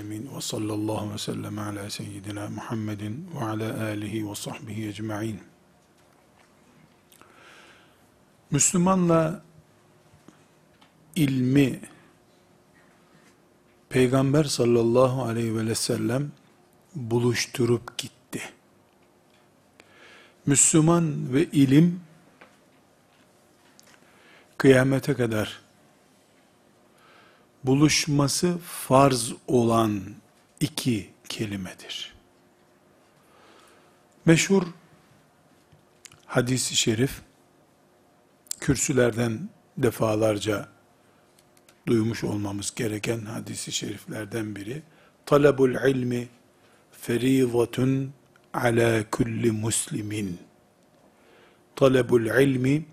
Alemin. Ve sallallahu ve sellem ala seyyidina Muhammedin ve ala alihi ve sahbihi ecma'in. Müslümanla ilmi Peygamber sallallahu aleyhi ve sellem buluşturup gitti. Müslüman ve ilim kıyamete kadar buluşması farz olan iki kelimedir. Meşhur hadis-i şerif, kürsülerden defalarca duymuş olmamız gereken hadis-i şeriflerden biri, talabul ilmi ferizatun ala kulli muslimin. Talabul ilmi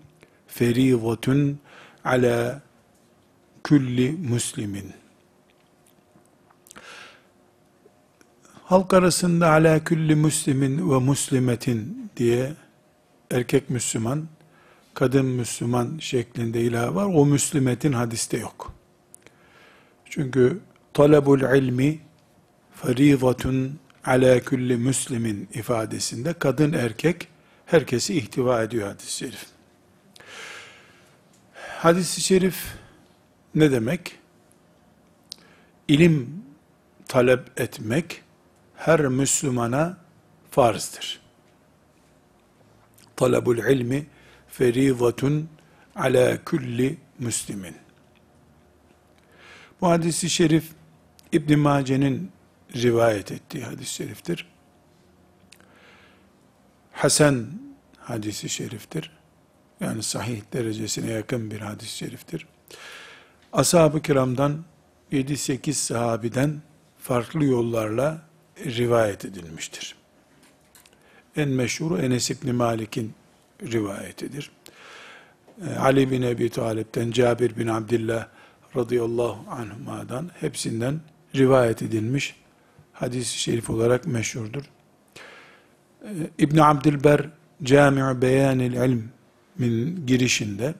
ferizatun ala külli muslimin. Halk arasında ala külli muslimin ve muslimetin diye erkek Müslüman, kadın Müslüman şeklinde ilah var. O müslimetin hadiste yok. Çünkü talabul ilmi faridatun ala külli muslimin ifadesinde kadın erkek herkesi ihtiva ediyor hadis-i şerif. Hadis-i şerif ne demek? İlim talep etmek her Müslümana farzdır. Talabul ilmi ferizatun ala kulli müslimin. Bu hadisi şerif İbn Mace'nin rivayet ettiği hadis-i şeriftir. Hasan hadisi şeriftir. Yani sahih derecesine yakın bir hadis-i şeriftir. Ashab-ı kiramdan 7-8 sahabiden farklı yollarla rivayet edilmiştir. En meşhuru Enes İbni Malik'in rivayetidir. Ee, Ali bin Ebi Talip'ten, Cabir bin Abdillah radıyallahu anhuma'dan hepsinden rivayet edilmiş hadis-i şerif olarak meşhurdur. Ee, İbn Abdilber Cami' Beyanil İlm'in girişinde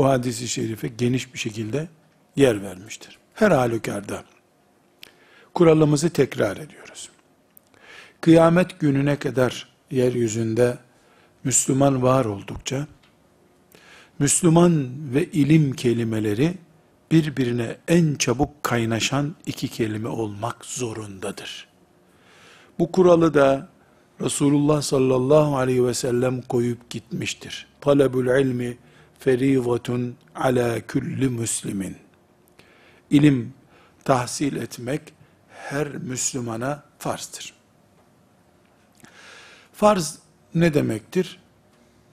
bu hadisi şerife geniş bir şekilde yer vermiştir. Her halükarda kuralımızı tekrar ediyoruz. Kıyamet gününe kadar yeryüzünde Müslüman var oldukça, Müslüman ve ilim kelimeleri birbirine en çabuk kaynaşan iki kelime olmak zorundadır. Bu kuralı da Resulullah sallallahu aleyhi ve sellem koyup gitmiştir. Talebul ilmi ferivatun ala kulli muslimin. İlim tahsil etmek her Müslümana farzdır. Farz ne demektir?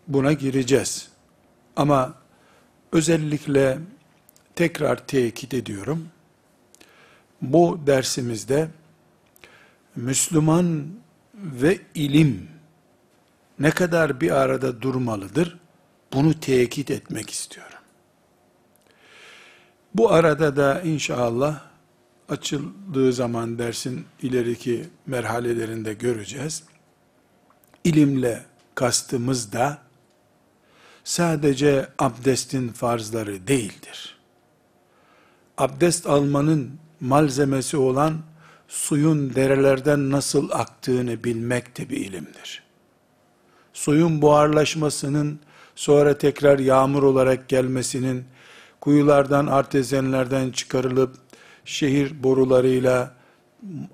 Buna gireceğiz. Ama özellikle tekrar tekit ediyorum. Bu dersimizde Müslüman ve ilim ne kadar bir arada durmalıdır? Bunu tekit etmek istiyorum. Bu arada da inşallah açıldığı zaman dersin ileriki merhalelerinde göreceğiz. İlimle kastımız da sadece abdestin farzları değildir. Abdest almanın malzemesi olan suyun derelerden nasıl aktığını bilmek de bir ilimdir. Suyun buharlaşmasının sonra tekrar yağmur olarak gelmesinin, kuyulardan, artezenlerden çıkarılıp, şehir borularıyla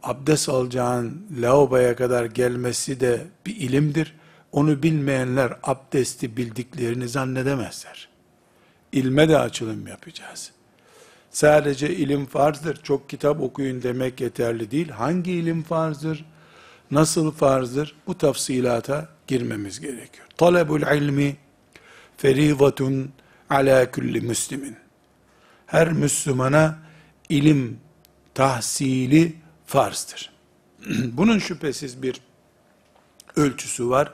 abdest alacağın lavaboya kadar gelmesi de bir ilimdir. Onu bilmeyenler abdesti bildiklerini zannedemezler. İlme de açılım yapacağız. Sadece ilim farzdır, çok kitap okuyun demek yeterli değil. Hangi ilim farzdır, nasıl farzdır, bu tafsilata girmemiz gerekiyor. Talebul ilmi ferivatun ala kulli müslimin. Her Müslümana ilim tahsili farzdır. Bunun şüphesiz bir ölçüsü var.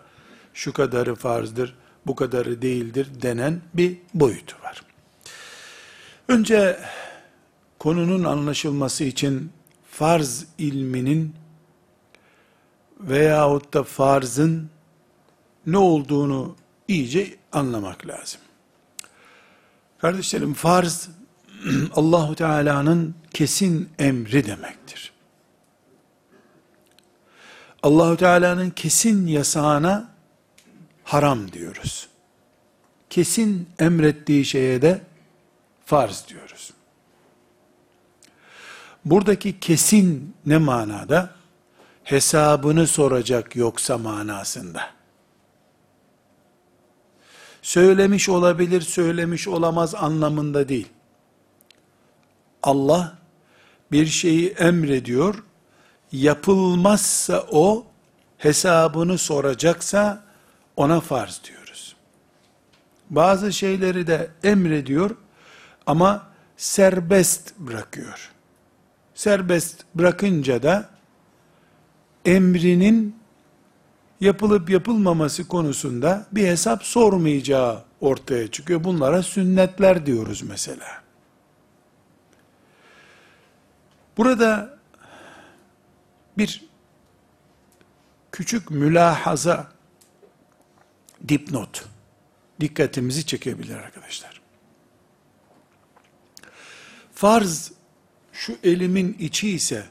Şu kadarı farzdır, bu kadarı değildir denen bir boyutu var. Önce konunun anlaşılması için farz ilminin veyahut da farzın ne olduğunu iyice anlamak lazım. Kardeşlerim farz Allahu Teala'nın kesin emri demektir. Allahu Teala'nın kesin yasağına haram diyoruz. Kesin emrettiği şeye de farz diyoruz. Buradaki kesin ne manada? Hesabını soracak yoksa manasında. Söylemiş olabilir, söylemiş olamaz anlamında değil. Allah bir şeyi emrediyor, yapılmazsa o hesabını soracaksa ona farz diyoruz. Bazı şeyleri de emrediyor ama serbest bırakıyor. Serbest bırakınca da emrinin yapılıp yapılmaması konusunda bir hesap sormayacağı ortaya çıkıyor. Bunlara sünnetler diyoruz mesela. Burada bir küçük mülahaza dipnot dikkatimizi çekebilir arkadaşlar. Farz şu elimin içi ise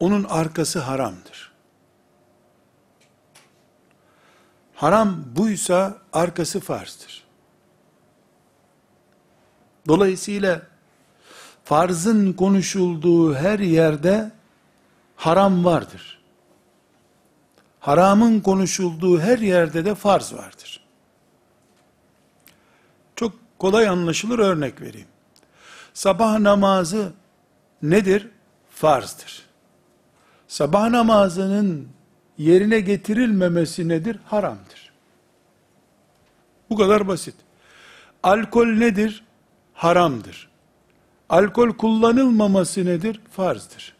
onun arkası haramdır. Haram buysa arkası farzdır. Dolayısıyla farzın konuşulduğu her yerde haram vardır. Haramın konuşulduğu her yerde de farz vardır. Çok kolay anlaşılır örnek vereyim. Sabah namazı nedir? Farzdır. Sabah namazının yerine getirilmemesi nedir? Haramdır. Bu kadar basit. Alkol nedir? Haramdır. Alkol kullanılmaması nedir? Farzdır.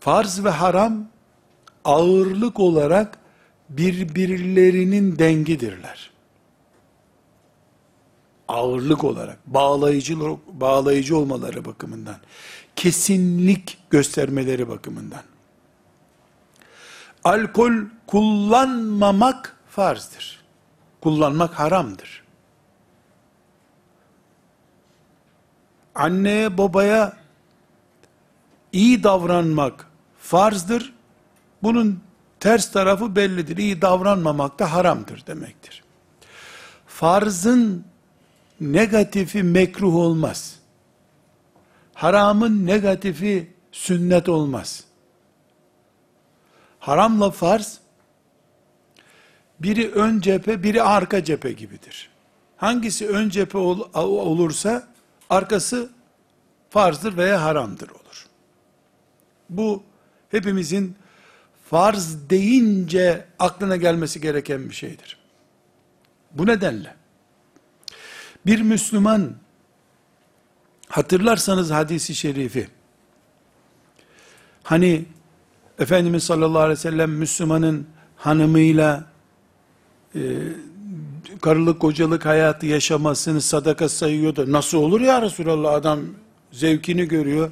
Farz ve haram ağırlık olarak birbirlerinin dengidirler. Ağırlık olarak, bağlayıcı, bağlayıcı olmaları bakımından, kesinlik göstermeleri bakımından. Alkol kullanmamak farzdır. Kullanmak haramdır. Anneye babaya iyi davranmak farzdır. Bunun ters tarafı bellidir. İyi davranmamak da haramdır demektir. Farzın negatifi mekruh olmaz. Haramın negatifi sünnet olmaz. Haramla farz, biri ön cephe, biri arka cephe gibidir. Hangisi ön cephe ol, olursa, arkası farzdır veya haramdır olur. Bu, hepimizin farz deyince aklına gelmesi gereken bir şeydir. Bu nedenle, bir Müslüman, hatırlarsanız hadisi şerifi, hani Efendimiz sallallahu aleyhi ve sellem Müslümanın hanımıyla e, karılık kocalık hayatı yaşamasını sadaka sayıyordu. Nasıl olur ya Resulallah adam zevkini görüyor.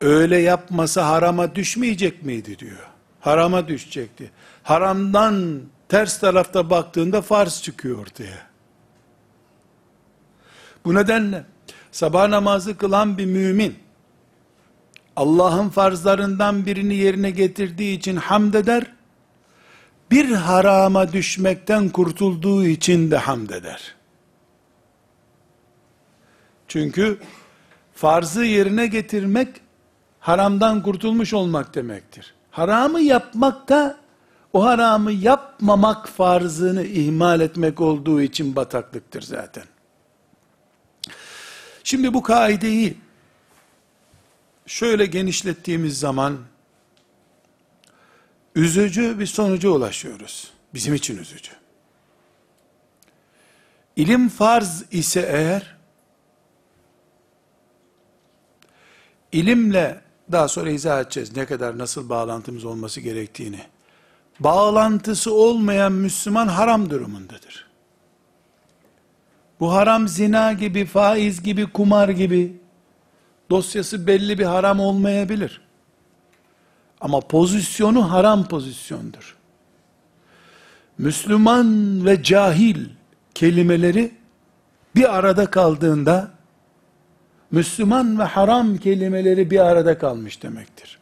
Öyle yapmasa harama düşmeyecek miydi diyor. Harama düşecekti. Haramdan ters tarafta baktığında farz çıkıyor ortaya. Bu nedenle sabah namazı kılan bir mümin Allah'ın farzlarından birini yerine getirdiği için hamd eder. Bir harama düşmekten kurtulduğu için de hamd eder. Çünkü farzı yerine getirmek haramdan kurtulmuş olmak demektir. Haramı yapmak da o haramı yapmamak farzını ihmal etmek olduğu için bataklıktır zaten. Şimdi bu kaideyi şöyle genişlettiğimiz zaman üzücü bir sonuca ulaşıyoruz. Bizim için üzücü. İlim farz ise eğer ilimle daha sonra izah edeceğiz ne kadar nasıl bağlantımız olması gerektiğini. Bağlantısı olmayan Müslüman haram durumundadır. Bu haram zina gibi, faiz gibi, kumar gibi, dosyası belli bir haram olmayabilir. Ama pozisyonu haram pozisyondur. Müslüman ve cahil kelimeleri bir arada kaldığında Müslüman ve haram kelimeleri bir arada kalmış demektir.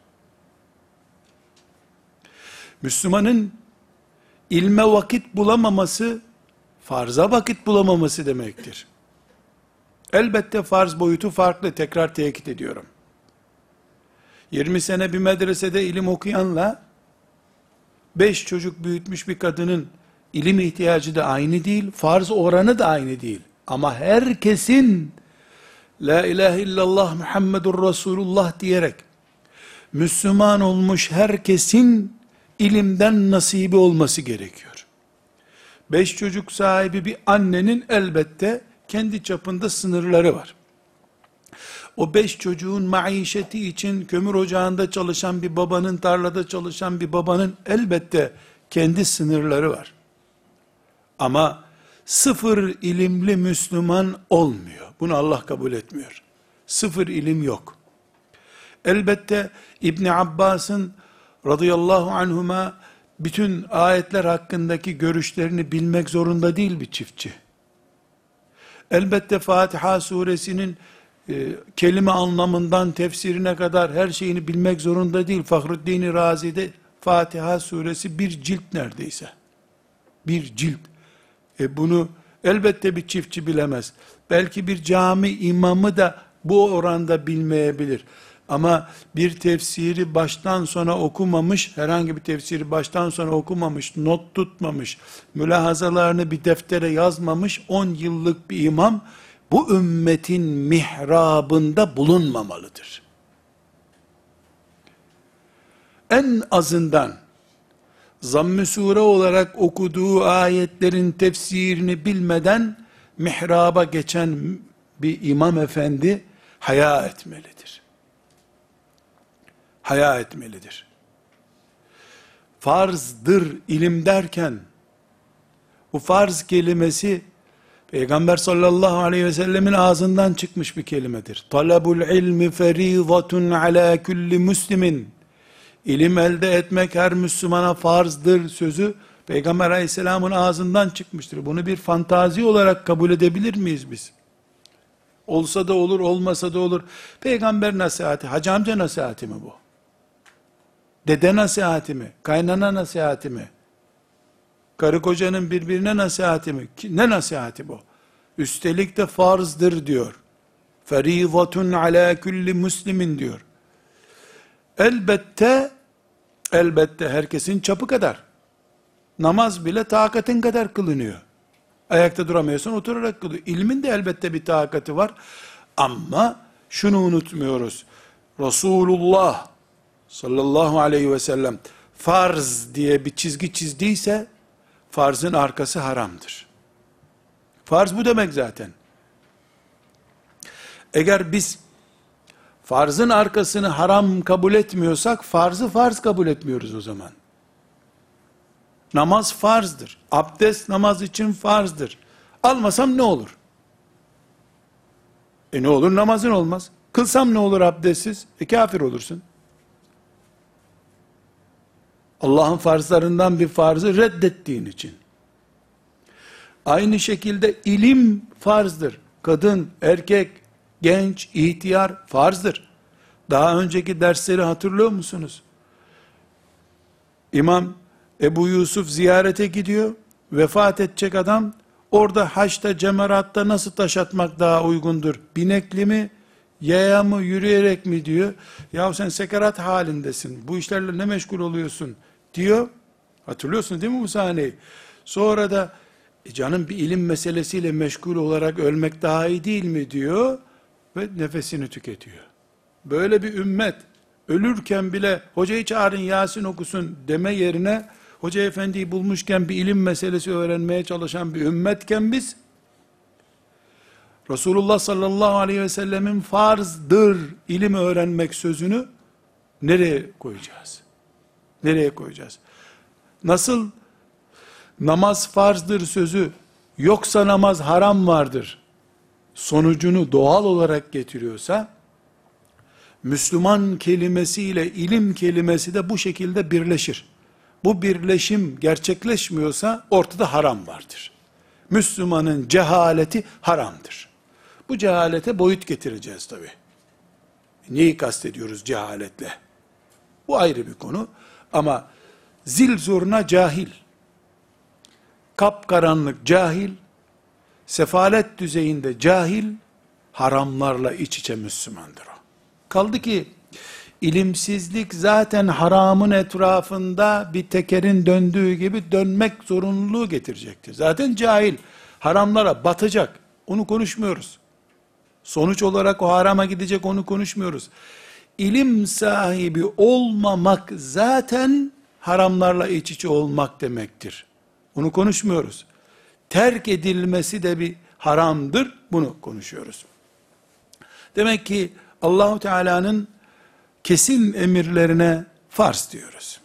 Müslümanın ilme vakit bulamaması, farza vakit bulamaması demektir. Elbette farz boyutu farklı, tekrar tekit ediyorum. 20 sene bir medresede ilim okuyanla, 5 çocuk büyütmüş bir kadının ilim ihtiyacı da aynı değil, farz oranı da aynı değil. Ama herkesin, La ilahe illallah Muhammedur Resulullah diyerek, Müslüman olmuş herkesin ilimden nasibi olması gerekiyor. Beş çocuk sahibi bir annenin elbette kendi çapında sınırları var. O beş çocuğun maişeti için kömür ocağında çalışan bir babanın, tarlada çalışan bir babanın elbette kendi sınırları var. Ama sıfır ilimli Müslüman olmuyor. Bunu Allah kabul etmiyor. Sıfır ilim yok. Elbette İbni Abbas'ın radıyallahu anhuma bütün ayetler hakkındaki görüşlerini bilmek zorunda değil bir çiftçi. Elbette Fatiha suresinin e, kelime anlamından tefsirine kadar her şeyini bilmek zorunda değil. Fahruddin Razi'de Fatiha suresi bir cilt neredeyse. Bir cilt. E bunu elbette bir çiftçi bilemez. Belki bir cami imamı da bu oranda bilmeyebilir. Ama bir tefsiri baştan sona okumamış, herhangi bir tefsiri baştan sona okumamış, not tutmamış, mülahazalarını bir deftere yazmamış 10 yıllık bir imam, bu ümmetin mihrabında bulunmamalıdır. En azından, zamm-ı sure olarak okuduğu ayetlerin tefsirini bilmeden, mihraba geçen bir imam efendi, haya etmelidir haya etmelidir. Farzdır ilim derken, bu farz kelimesi, Peygamber sallallahu aleyhi ve sellemin ağzından çıkmış bir kelimedir. Talabul ilmi ferizatun ala kulli muslimin. İlim elde etmek her Müslümana farzdır sözü, Peygamber aleyhisselamın ağzından çıkmıştır. Bunu bir fantazi olarak kabul edebilir miyiz biz? Olsa da olur, olmasa da olur. Peygamber nasihati, hacı amca nasihati mi bu? Dede nasihati mi? Kaynana nasihati mi? Karı kocanın birbirine nasihati mi? Ne nasihati bu? Üstelik de farzdır diyor. Ferizatun ala kulli muslimin diyor. Elbette, elbette herkesin çapı kadar. Namaz bile takatın kadar kılınıyor. Ayakta duramıyorsan oturarak kılıyor. İlmin de elbette bir takati var. Ama şunu unutmuyoruz. Resulullah sallallahu aleyhi ve sellem farz diye bir çizgi çizdiyse farzın arkası haramdır. Farz bu demek zaten. Eğer biz farzın arkasını haram kabul etmiyorsak farzı farz kabul etmiyoruz o zaman. Namaz farzdır. Abdest namaz için farzdır. Almasam ne olur? E ne olur namazın olmaz. Kılsam ne olur abdestsiz? E kafir olursun. Allah'ın farzlarından bir farzı reddettiğin için. Aynı şekilde ilim farzdır. Kadın, erkek, genç, ihtiyar farzdır. Daha önceki dersleri hatırlıyor musunuz? İmam Ebu Yusuf ziyarete gidiyor. Vefat edecek adam orada haçta cemeratta nasıl taş atmak daha uygundur? Binekli mi? Yaya mı? Yürüyerek mi diyor. Ya sen sekarat halindesin. Bu işlerle ne meşgul oluyorsun? diyor. Hatırlıyorsun değil mi bu sahneyi? Sonra da e canım bir ilim meselesiyle meşgul olarak ölmek daha iyi değil mi diyor ve nefesini tüketiyor. Böyle bir ümmet ölürken bile hocayı çağırın Yasin okusun deme yerine hoca efendiyi bulmuşken bir ilim meselesi öğrenmeye çalışan bir ümmetken biz Resulullah sallallahu aleyhi ve sellemin farzdır ilim öğrenmek sözünü nereye koyacağız? Nereye koyacağız? Nasıl namaz farzdır sözü yoksa namaz haram vardır sonucunu doğal olarak getiriyorsa Müslüman kelimesiyle ilim kelimesi de bu şekilde birleşir. Bu birleşim gerçekleşmiyorsa ortada haram vardır. Müslümanın cehaleti haramdır. Bu cehalete boyut getireceğiz tabi. Neyi kastediyoruz cehaletle? Bu ayrı bir konu. Ama zil zurna cahil, kapkaranlık cahil, sefalet düzeyinde cahil, haramlarla iç içe Müslümandır o. Kaldı ki, ilimsizlik zaten haramın etrafında bir tekerin döndüğü gibi dönmek zorunluluğu getirecektir. Zaten cahil, haramlara batacak. Onu konuşmuyoruz. Sonuç olarak o harama gidecek onu konuşmuyoruz. İlim sahibi olmamak zaten haramlarla iç içe olmak demektir. Bunu konuşmuyoruz. Terk edilmesi de bir haramdır. Bunu konuşuyoruz. Demek ki Allahu Teala'nın kesin emirlerine farz diyoruz.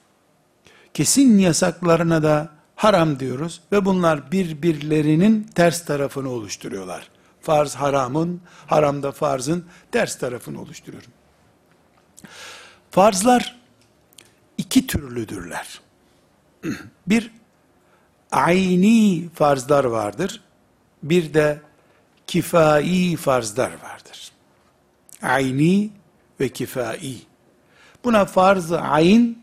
Kesin yasaklarına da haram diyoruz ve bunlar birbirlerinin ters tarafını oluşturuyorlar. Farz haramın, haramda farzın ters tarafını oluşturuyor. Farzlar iki türlüdürler. Bir, ayni farzlar vardır. Bir de kifai farzlar vardır. Ayni ve kifai. Buna farz-ı ayn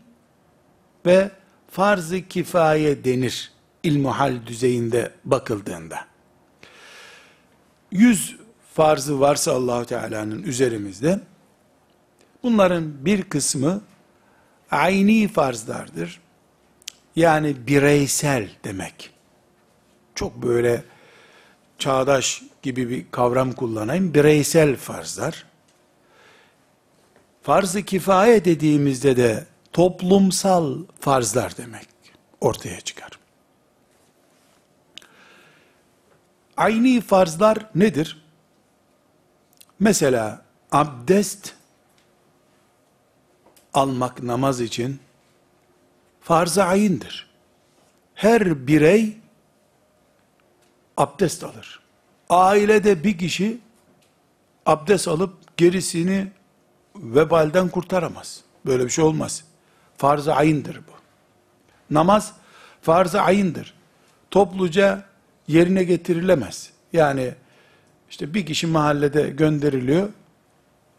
ve farz-ı kifaye denir ilmuhal düzeyinde bakıldığında. Yüz farzı varsa Allahu Teala'nın üzerimizde bunların bir kısmı ayni farzlardır. Yani bireysel demek. Çok böyle çağdaş gibi bir kavram kullanayım. Bireysel farzlar. Farz-ı kifaye dediğimizde de toplumsal farzlar demek ortaya çıkar. Ayni farzlar nedir? Mesela abdest almak namaz için farz-ı ayindir. Her birey abdest alır. Ailede bir kişi abdest alıp gerisini vebalden kurtaramaz. Böyle bir şey olmaz. Farz-ı ayindir bu. Namaz farz-ı ayindir. Topluca yerine getirilemez. Yani işte bir kişi mahallede gönderiliyor.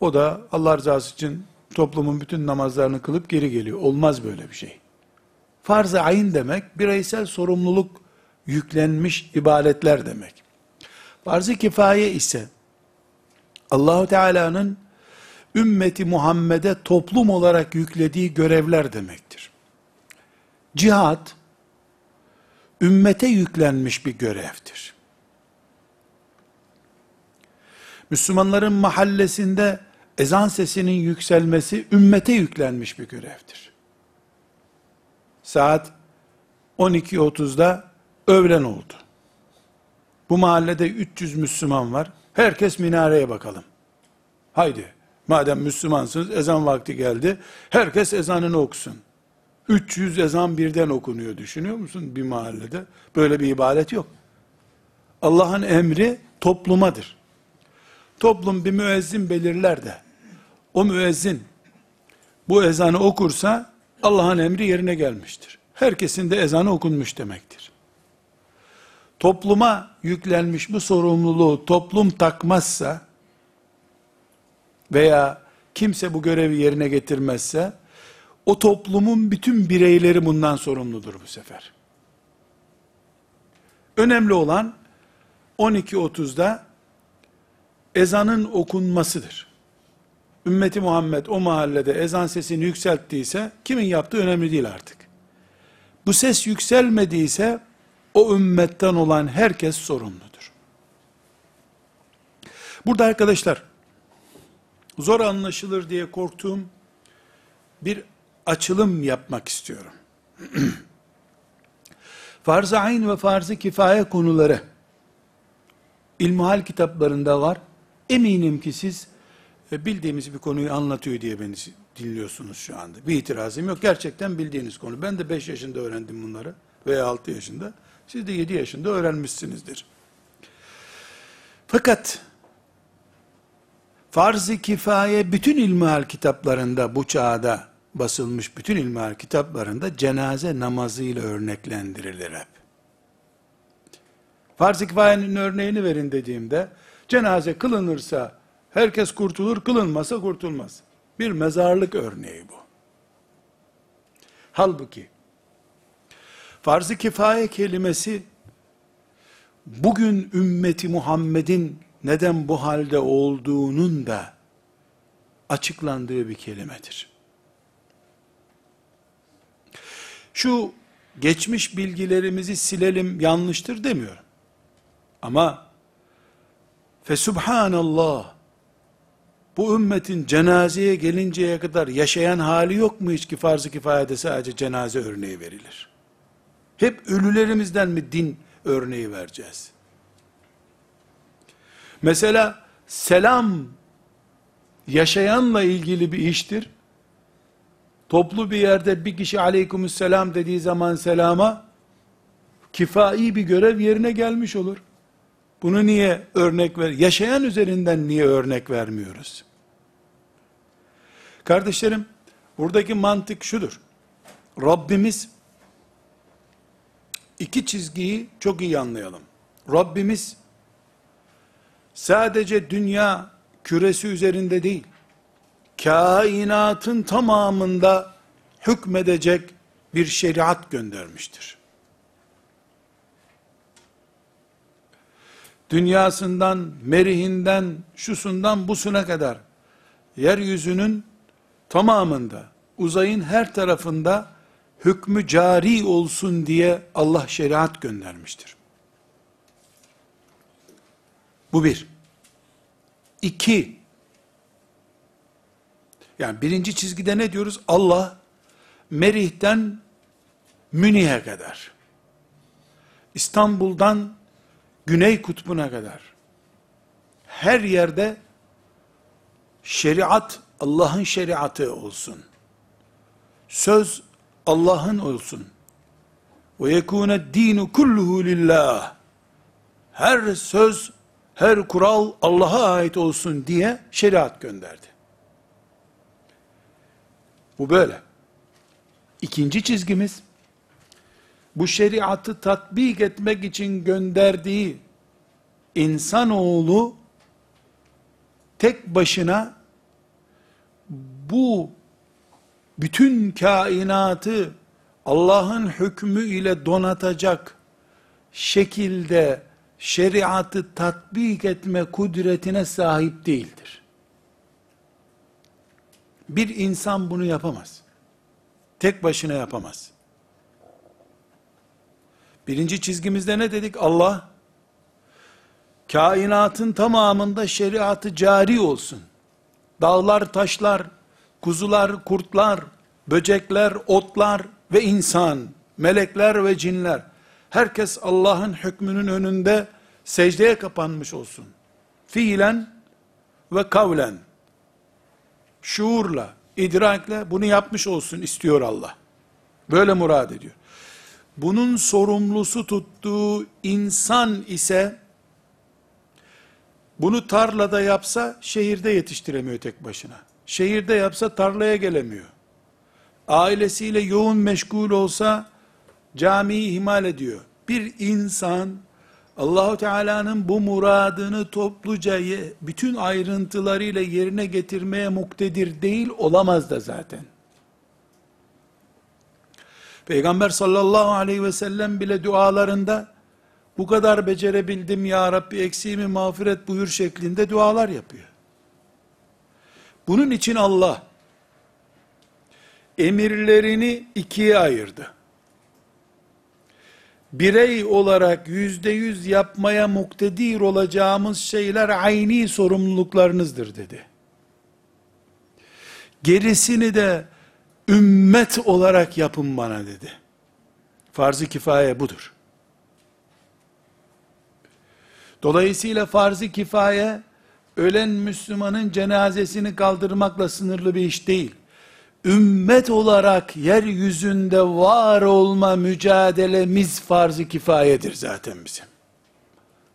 O da Allah rızası için toplumun bütün namazlarını kılıp geri geliyor. Olmaz böyle bir şey. Farz-ı ayın demek bireysel sorumluluk yüklenmiş ibadetler demek. Farz-ı kifaye ise Allahu Teala'nın ümmeti Muhammed'e toplum olarak yüklediği görevler demektir. Cihad ümmete yüklenmiş bir görevdir. Müslümanların mahallesinde ezan sesinin yükselmesi ümmete yüklenmiş bir görevdir. Saat 12.30'da öğlen oldu. Bu mahallede 300 Müslüman var. Herkes minareye bakalım. Haydi, madem Müslümansınız, ezan vakti geldi. Herkes ezanını okusun. 300 ezan birden okunuyor düşünüyor musun bir mahallede? Böyle bir ibadet yok. Allah'ın emri toplumadır. Toplum bir müezzin belirler de, o müezzin bu ezanı okursa Allah'ın emri yerine gelmiştir. Herkesin de ezanı okunmuş demektir. Topluma yüklenmiş bu sorumluluğu toplum takmazsa veya kimse bu görevi yerine getirmezse o toplumun bütün bireyleri bundan sorumludur bu sefer. Önemli olan 12.30'da ezanın okunmasıdır. Ümmeti Muhammed o mahallede ezan sesini yükselttiyse kimin yaptığı önemli değil artık. Bu ses yükselmediyse o ümmetten olan herkes sorumludur. Burada arkadaşlar zor anlaşılır diye korktuğum bir açılım yapmak istiyorum. farz-ı ayn ve farz-ı kifaye konuları ilmuhal kitaplarında var. Eminim ki siz e, bildiğimiz bir konuyu anlatıyor diye beni dinliyorsunuz şu anda. Bir itirazım yok. Gerçekten bildiğiniz konu. Ben de 5 yaşında öğrendim bunları veya 6 yaşında. Siz de 7 yaşında öğrenmişsinizdir. Fakat farz-ı kifaye bütün ilmihal kitaplarında bu çağda basılmış bütün ilmihal kitaplarında cenaze namazıyla örneklendirilir hep. Farz-ı kifayenin örneğini verin dediğimde, cenaze kılınırsa herkes kurtulur, kılınmasa kurtulmaz. Bir mezarlık örneği bu. Halbuki, farz-ı kifaye kelimesi, bugün ümmeti Muhammed'in neden bu halde olduğunun da açıklandığı bir kelimedir. Şu geçmiş bilgilerimizi silelim yanlıştır demiyorum. Ama fesubhanallah bu ümmetin cenazeye gelinceye kadar yaşayan hali yok mu hiç ki farz-ı kifayede sadece cenaze örneği verilir? Hep ölülerimizden mi din örneği vereceğiz? Mesela selam yaşayanla ilgili bir iştir. Toplu bir yerde bir kişi aleykümselam dediği zaman selama kifai bir görev yerine gelmiş olur. Bunu niye örnek ver? Yaşayan üzerinden niye örnek vermiyoruz? Kardeşlerim, buradaki mantık şudur. Rabbimiz iki çizgiyi çok iyi anlayalım. Rabbimiz sadece dünya küresi üzerinde değil, kainatın tamamında hükmedecek bir şeriat göndermiştir. Dünyasından, merihinden, şusundan busuna kadar yeryüzünün tamamında, uzayın her tarafında hükmü cari olsun diye Allah şeriat göndermiştir. Bu bir. İki, yani birinci çizgide ne diyoruz? Allah, Merih'ten Münih'e kadar, İstanbul'dan Güney Kutbu'na kadar, her yerde şeriat, Allah'ın şeriatı olsun. Söz Allah'ın olsun. Ve yekûne dinu kulluhu lillah. Her söz, her kural Allah'a ait olsun diye şeriat gönderdi. Bu böyle. İkinci çizgimiz, bu şeriatı tatbik etmek için gönderdiği insanoğlu tek başına bu bütün kainatı Allah'ın hükmü ile donatacak şekilde şeriatı tatbik etme kudretine sahip değildir. Bir insan bunu yapamaz. Tek başına yapamaz. Birinci çizgimizde ne dedik? Allah, kainatın tamamında şeriatı cari olsun. Dağlar, taşlar, kuzular, kurtlar, böcekler, otlar ve insan, melekler ve cinler, herkes Allah'ın hükmünün önünde secdeye kapanmış olsun. Fiilen ve kavlen, şuurla, idrakle bunu yapmış olsun istiyor Allah. Böyle murad ediyor. Bunun sorumlusu tuttuğu insan ise, bunu tarlada yapsa şehirde yetiştiremiyor tek başına. Şehirde yapsa tarlaya gelemiyor. Ailesiyle yoğun meşgul olsa camiyi ihmal ediyor. Bir insan Allahu Teala'nın bu muradını topluca bütün ayrıntılarıyla yerine getirmeye muktedir değil olamaz da zaten. Peygamber sallallahu aleyhi ve sellem bile dualarında bu kadar becerebildim ya Rabbi eksiğimi mağfiret buyur şeklinde dualar yapıyor. Bunun için Allah emirlerini ikiye ayırdı. Birey olarak yüzde yüz yapmaya muktedir olacağımız şeyler ayni sorumluluklarınızdır dedi. Gerisini de ümmet olarak yapın bana dedi. Farz-ı kifaye budur. Dolayısıyla farz-ı kifaye ölen Müslümanın cenazesini kaldırmakla sınırlı bir iş değil. Ümmet olarak yeryüzünde var olma mücadelemiz farz-ı kifayedir zaten bizim.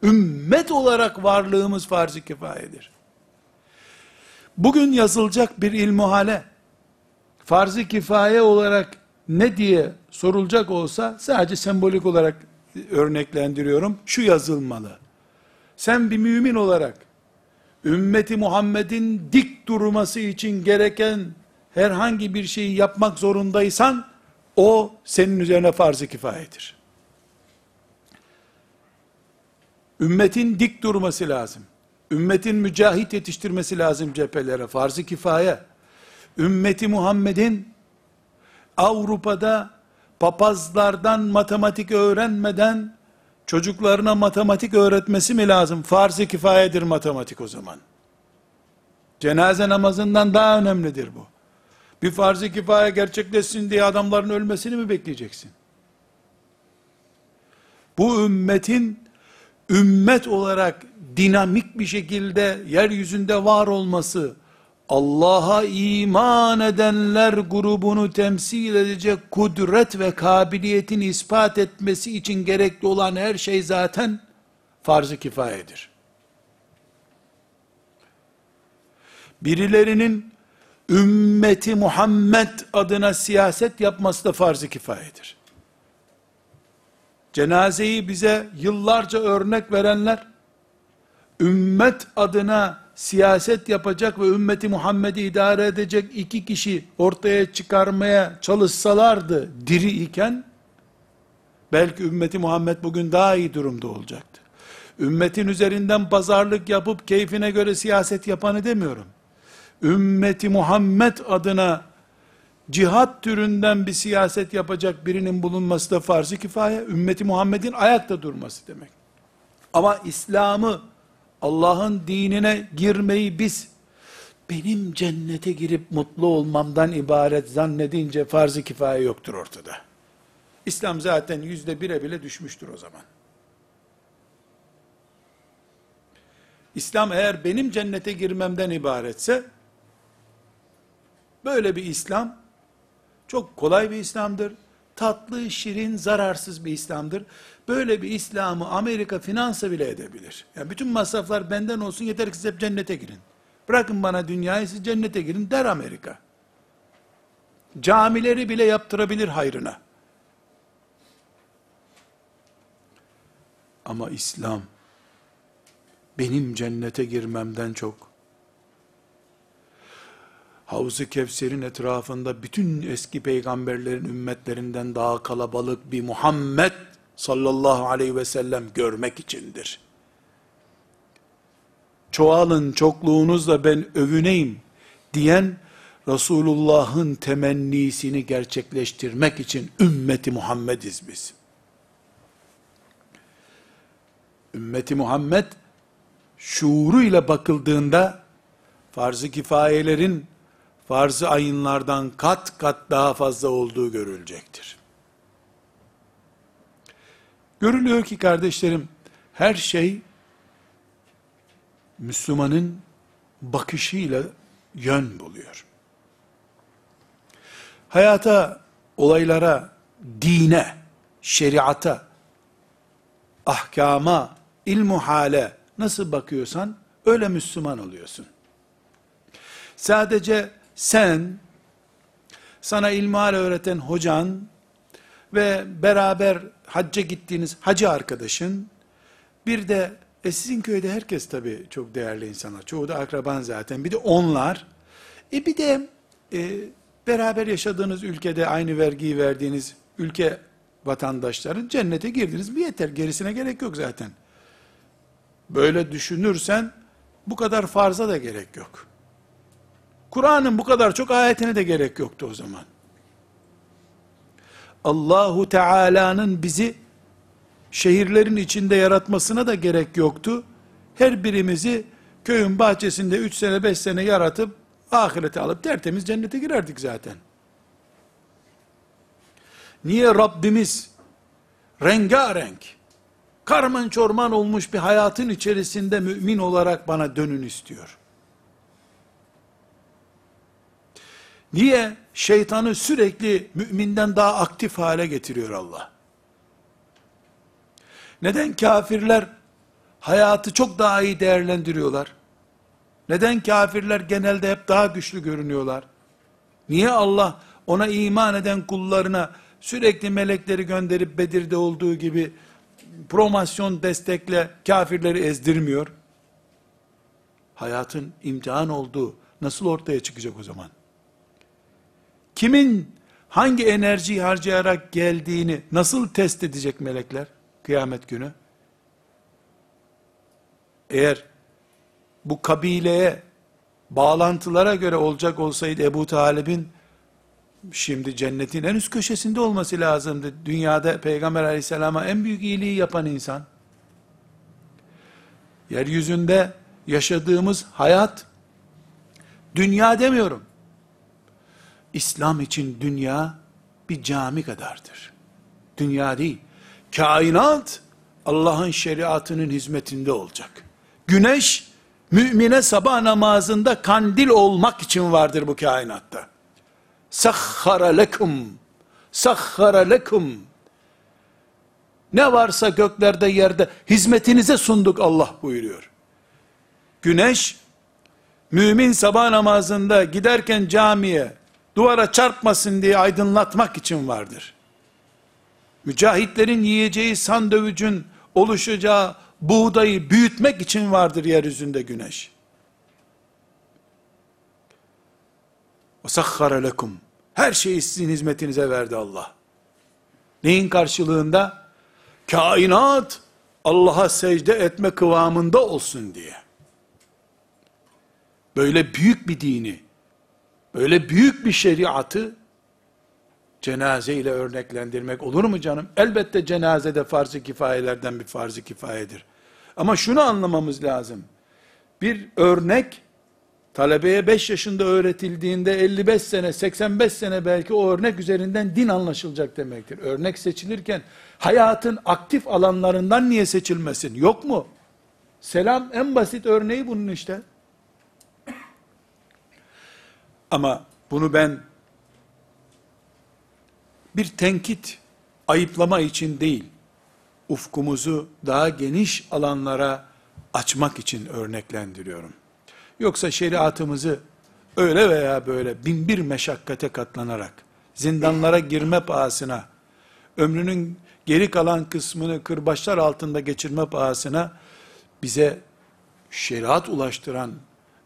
Ümmet olarak varlığımız farz-ı kifayedir. Bugün yazılacak bir ilmuhale, farz-ı kifaye olarak ne diye sorulacak olsa, sadece sembolik olarak örneklendiriyorum. Şu yazılmalı. Sen bir mümin olarak ümmeti Muhammed'in dik durması için gereken herhangi bir şeyi yapmak zorundaysan o senin üzerine farz-ı kifayedir. Ümmetin dik durması lazım. Ümmetin mücahit yetiştirmesi lazım cephelere. Farz-ı kifaye. Ümmeti Muhammed'in Avrupa'da papazlardan matematik öğrenmeden çocuklarına matematik öğretmesi mi lazım? Farz-ı kifayedir matematik o zaman. Cenaze namazından daha önemlidir bu. Bir farz-ı kifaye gerçekleşsin diye adamların ölmesini mi bekleyeceksin? Bu ümmetin ümmet olarak dinamik bir şekilde yeryüzünde var olması, Allah'a iman edenler grubunu temsil edecek kudret ve kabiliyetin ispat etmesi için gerekli olan her şey zaten farz-ı kifayedir. Birilerinin ümmeti Muhammed adına siyaset yapması da farz-ı kifayedir. Cenazeyi bize yıllarca örnek verenler, ümmet adına siyaset yapacak ve ümmeti Muhammed'i idare edecek iki kişi ortaya çıkarmaya çalışsalardı diri iken, belki ümmeti Muhammed bugün daha iyi durumda olacaktı. Ümmetin üzerinden pazarlık yapıp keyfine göre siyaset yapanı demiyorum. Ümmeti Muhammed adına cihat türünden bir siyaset yapacak birinin bulunması da farz-ı kifaye, ümmeti Muhammed'in ayakta durması demek. Ama İslam'ı, Allah'ın dinine girmeyi biz, benim cennete girip mutlu olmamdan ibaret zannedince farz-ı kifaye yoktur ortada. İslam zaten yüzde bire bile düşmüştür o zaman. İslam eğer benim cennete girmemden ibaretse, böyle bir İslam, çok kolay bir İslam'dır. Tatlı, şirin, zararsız bir İslam'dır. Böyle bir İslam'ı Amerika finansa bile edebilir. Yani bütün masraflar benden olsun yeter ki siz hep cennete girin. Bırakın bana dünyayı siz cennete girin der Amerika. Camileri bile yaptırabilir hayrına. Ama İslam benim cennete girmemden çok Havz-ı Kevser'in etrafında bütün eski peygamberlerin ümmetlerinden daha kalabalık bir Muhammed sallallahu aleyhi ve sellem görmek içindir. Çoğalın çokluğunuzla ben övüneyim diyen Resulullah'ın temennisini gerçekleştirmek için ümmeti Muhammediz biz. Ümmeti Muhammed şuuruyla bakıldığında farz-ı kifayelerin farz-ı ayınlardan kat kat daha fazla olduğu görülecektir. Görülüyor ki kardeşlerim, her şey Müslümanın bakışıyla yön buluyor. Hayata, olaylara, dine, şeriata, ahkama, ilmu hale nasıl bakıyorsan öyle Müslüman oluyorsun. Sadece sen, sana ilmihal öğreten hocan ve beraber hacca gittiğiniz hacı arkadaşın, bir de e sizin köyde herkes tabi çok değerli insanlar. Çoğu da akraban zaten. Bir de onlar. E bir de e, beraber yaşadığınız ülkede aynı vergiyi verdiğiniz ülke vatandaşların cennete girdiniz. Bir yeter. Gerisine gerek yok zaten. Böyle düşünürsen bu kadar farza da gerek yok. Kur'an'ın bu kadar çok ayetine de gerek yoktu o zaman. Allahu Teala'nın bizi şehirlerin içinde yaratmasına da gerek yoktu. Her birimizi köyün bahçesinde 3 sene 5 sene yaratıp ahirete alıp tertemiz cennete girerdik zaten. Niye Rabbimiz rengarenk, karman çorman olmuş bir hayatın içerisinde mümin olarak bana dönün istiyor? Niye? Şeytanı sürekli müminden daha aktif hale getiriyor Allah. Neden kafirler hayatı çok daha iyi değerlendiriyorlar? Neden kafirler genelde hep daha güçlü görünüyorlar? Niye Allah ona iman eden kullarına sürekli melekleri gönderip Bedir'de olduğu gibi promosyon destekle kafirleri ezdirmiyor. Hayatın imtihan olduğu nasıl ortaya çıkacak o zaman? Kimin hangi enerjiyi harcayarak geldiğini nasıl test edecek melekler kıyamet günü? Eğer bu kabileye bağlantılara göre olacak olsaydı Ebu Talib'in şimdi cennetin en üst köşesinde olması lazımdı. Dünyada Peygamber aleyhisselama en büyük iyiliği yapan insan. Yeryüzünde yaşadığımız hayat, dünya demiyorum. İslam için dünya bir cami kadardır. Dünya değil. Kainat Allah'ın şeriatının hizmetinde olacak. Güneş mümine sabah namazında kandil olmak için vardır bu kainatta. Sahhara lekum sahhara lekum ne varsa göklerde yerde hizmetinize sunduk Allah buyuruyor. Güneş mümin sabah namazında giderken camiye duvara çarpmasın diye aydınlatmak için vardır. Mücahitlerin yiyeceği sandviçin oluşacağı buğdayı büyütmek için vardır yeryüzünde güneş. وَسَخَّرَ lekum. Her şeyi sizin hizmetinize verdi Allah. Neyin karşılığında? Kainat Allah'a secde etme kıvamında olsun diye. Böyle büyük bir dini, böyle büyük bir şeriatı cenaze ile örneklendirmek olur mu canım? Elbette cenazede farz-ı kifayelerden bir farz-ı kifayedir. Ama şunu anlamamız lazım. Bir örnek talebeye 5 yaşında öğretildiğinde 55 sene, 85 sene belki o örnek üzerinden din anlaşılacak demektir. Örnek seçilirken hayatın aktif alanlarından niye seçilmesin? Yok mu? Selam en basit örneği bunun işte. Ama bunu ben bir tenkit, ayıplama için değil, ufkumuzu daha geniş alanlara açmak için örneklendiriyorum. Yoksa şeriatımızı öyle veya böyle bin bir meşakkate katlanarak, zindanlara girme pahasına, ömrünün geri kalan kısmını kırbaçlar altında geçirme pahasına, bize şeriat ulaştıran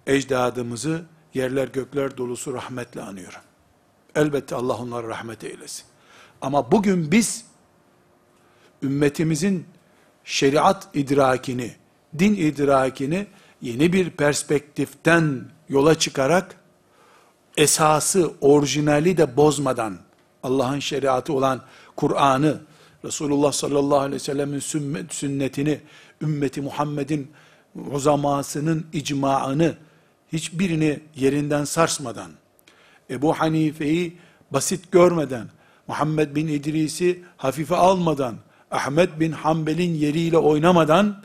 ecdadımızı yerler gökler dolusu rahmetle anıyorum. Elbette Allah onları rahmet eylesin. Ama bugün biz, ümmetimizin şeriat idrakini, din idrakini yeni bir perspektiften yola çıkarak esası, orijinali de bozmadan Allah'ın şeriatı olan Kur'an'ı, Resulullah sallallahu aleyhi ve sellemin sünnetini, ümmeti Muhammed'in uzamasının icmaını, hiçbirini yerinden sarsmadan, Ebu Hanife'yi basit görmeden, Muhammed bin İdris'i hafife almadan, Ahmet bin Hanbel'in yeriyle oynamadan,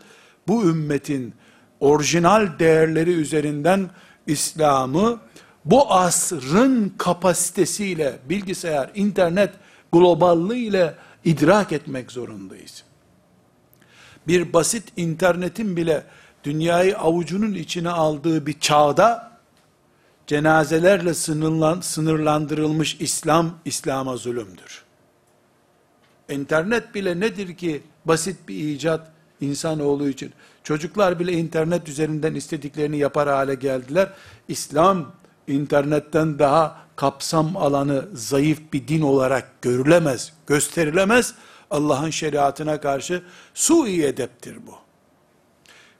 bu ümmetin orijinal değerleri üzerinden İslam'ı bu asrın kapasitesiyle bilgisayar, internet globallığı idrak etmek zorundayız. Bir basit internetin bile dünyayı avucunun içine aldığı bir çağda cenazelerle sınırlandırılmış İslam, İslam'a zulümdür. İnternet bile nedir ki basit bir icat insanoğlu için. Çocuklar bile internet üzerinden istediklerini yapar hale geldiler. İslam internetten daha kapsam alanı zayıf bir din olarak görülemez, gösterilemez. Allah'ın şeriatına karşı sui edeptir bu.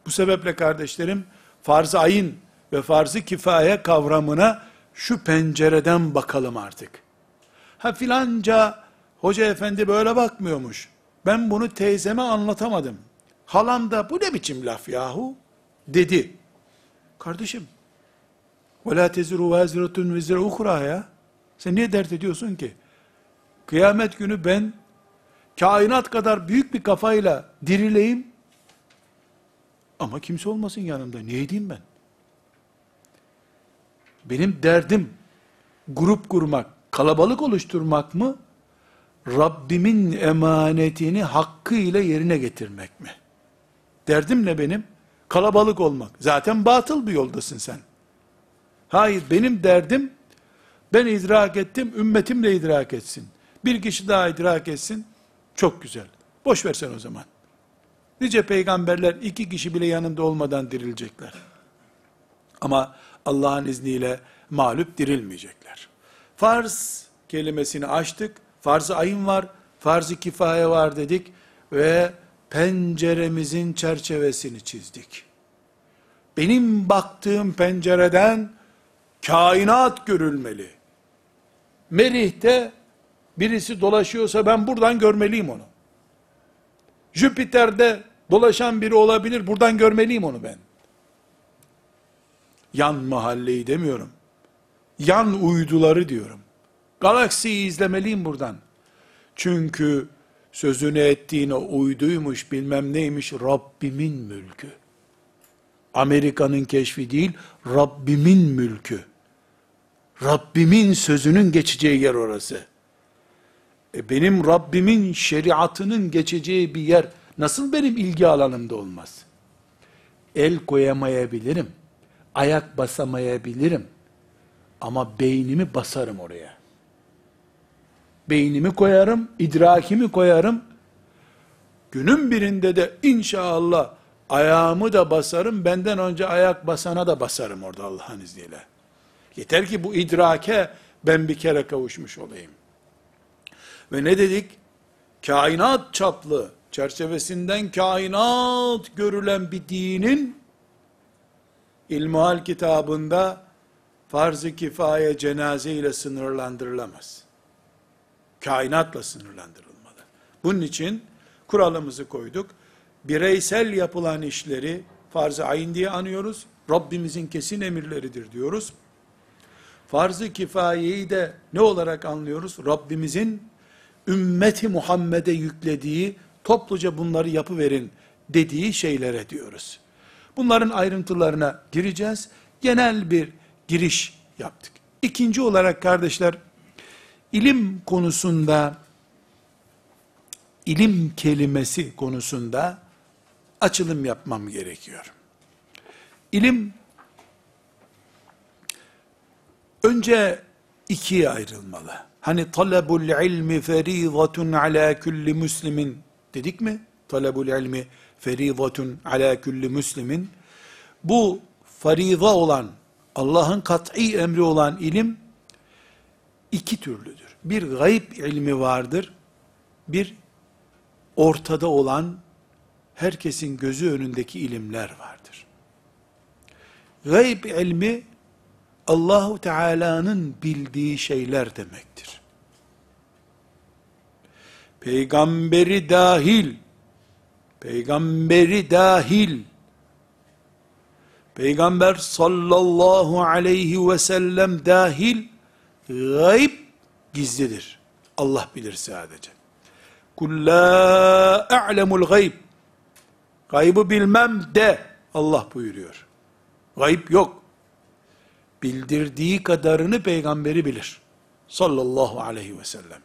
Bu sebeple kardeşlerim farz ayın ve farz-ı kifaye kavramına şu pencereden bakalım artık. Ha filanca hoca efendi böyle bakmıyormuş. Ben bunu teyzeme anlatamadım. Halam da bu ne biçim laf yahu dedi. Kardeşim وَلَا تَزِرُ وَازِرَةٌ وِزِرَ اُخْرَى ya. Sen niye dert ediyorsun ki? Kıyamet günü ben kainat kadar büyük bir kafayla dirileyim ama kimse olmasın yanımda. Ne edeyim ben? Benim derdim grup kurmak, kalabalık oluşturmak mı? Rabbimin emanetini hakkıyla yerine getirmek mi? Derdim ne benim? Kalabalık olmak. Zaten batıl bir yoldasın sen. Hayır benim derdim ben idrak ettim, ümmetim de idrak etsin. Bir kişi daha idrak etsin. Çok güzel. Boş versen o zaman. Nice peygamberler iki kişi bile yanında olmadan dirilecekler. Ama Allah'ın izniyle mağlup dirilmeyecekler. Farz kelimesini açtık. Farz-ı ayın var, farz-ı kifaye var dedik ve penceremizin çerçevesini çizdik. Benim baktığım pencereden kainat görülmeli. Merih'te birisi dolaşıyorsa ben buradan görmeliyim onu. Jüpiter'de dolaşan biri olabilir, buradan görmeliyim onu ben. Yan mahalleyi demiyorum. Yan uyduları diyorum. Galaksiyi izlemeliyim buradan. Çünkü sözünü ettiğine uyduymuş bilmem neymiş Rabbimin mülkü. Amerika'nın keşfi değil, Rabbimin mülkü. Rabbimin sözünün geçeceği yer orası. E benim Rabbimin şeriatının geçeceği bir yer nasıl benim ilgi alanımda olmaz? El koyamayabilirim. Ayak basamayabilirim. Ama beynimi basarım oraya. Beynimi koyarım, idrakimi koyarım. Günün birinde de inşallah ayağımı da basarım, benden önce ayak basana da basarım orada Allah'ın izniyle. Yeter ki bu idrake ben bir kere kavuşmuş olayım. Ve ne dedik? Kainat çaplı, çerçevesinden kainat görülen bir dinin, İlmuhal kitabında farz-ı kifaye cenaze ile sınırlandırılamaz. Kainatla sınırlandırılmalı. Bunun için kuralımızı koyduk. Bireysel yapılan işleri farz-ı ayin diye anıyoruz. Rabbimizin kesin emirleridir diyoruz. Farz-ı kifayeyi de ne olarak anlıyoruz? Rabbimizin ümmeti Muhammed'e yüklediği, topluca bunları yapıverin dediği şeylere diyoruz. Bunların ayrıntılarına gireceğiz. Genel bir giriş yaptık. İkinci olarak kardeşler, ilim konusunda, ilim kelimesi konusunda açılım yapmam gerekiyor. İlim, önce ikiye ayrılmalı. Hani talabul ilmi ferizatun ala kulli muslimin dedik mi? Talabul ilmi feridatun ala kulli muslimin. Bu fariza olan, Allah'ın kat'i emri olan ilim iki türlüdür. Bir gayb ilmi vardır. Bir ortada olan herkesin gözü önündeki ilimler vardır. Gayb ilmi Allahu Teala'nın bildiği şeyler demektir. Peygamberi dahil peygamberi dahil, peygamber sallallahu aleyhi ve sellem dahil, gayb gizlidir. Allah bilir sadece. Kul la a'lemul gayb. Gaybı bilmem de Allah buyuruyor. Gayb yok. Bildirdiği kadarını peygamberi bilir. Sallallahu aleyhi ve sellem.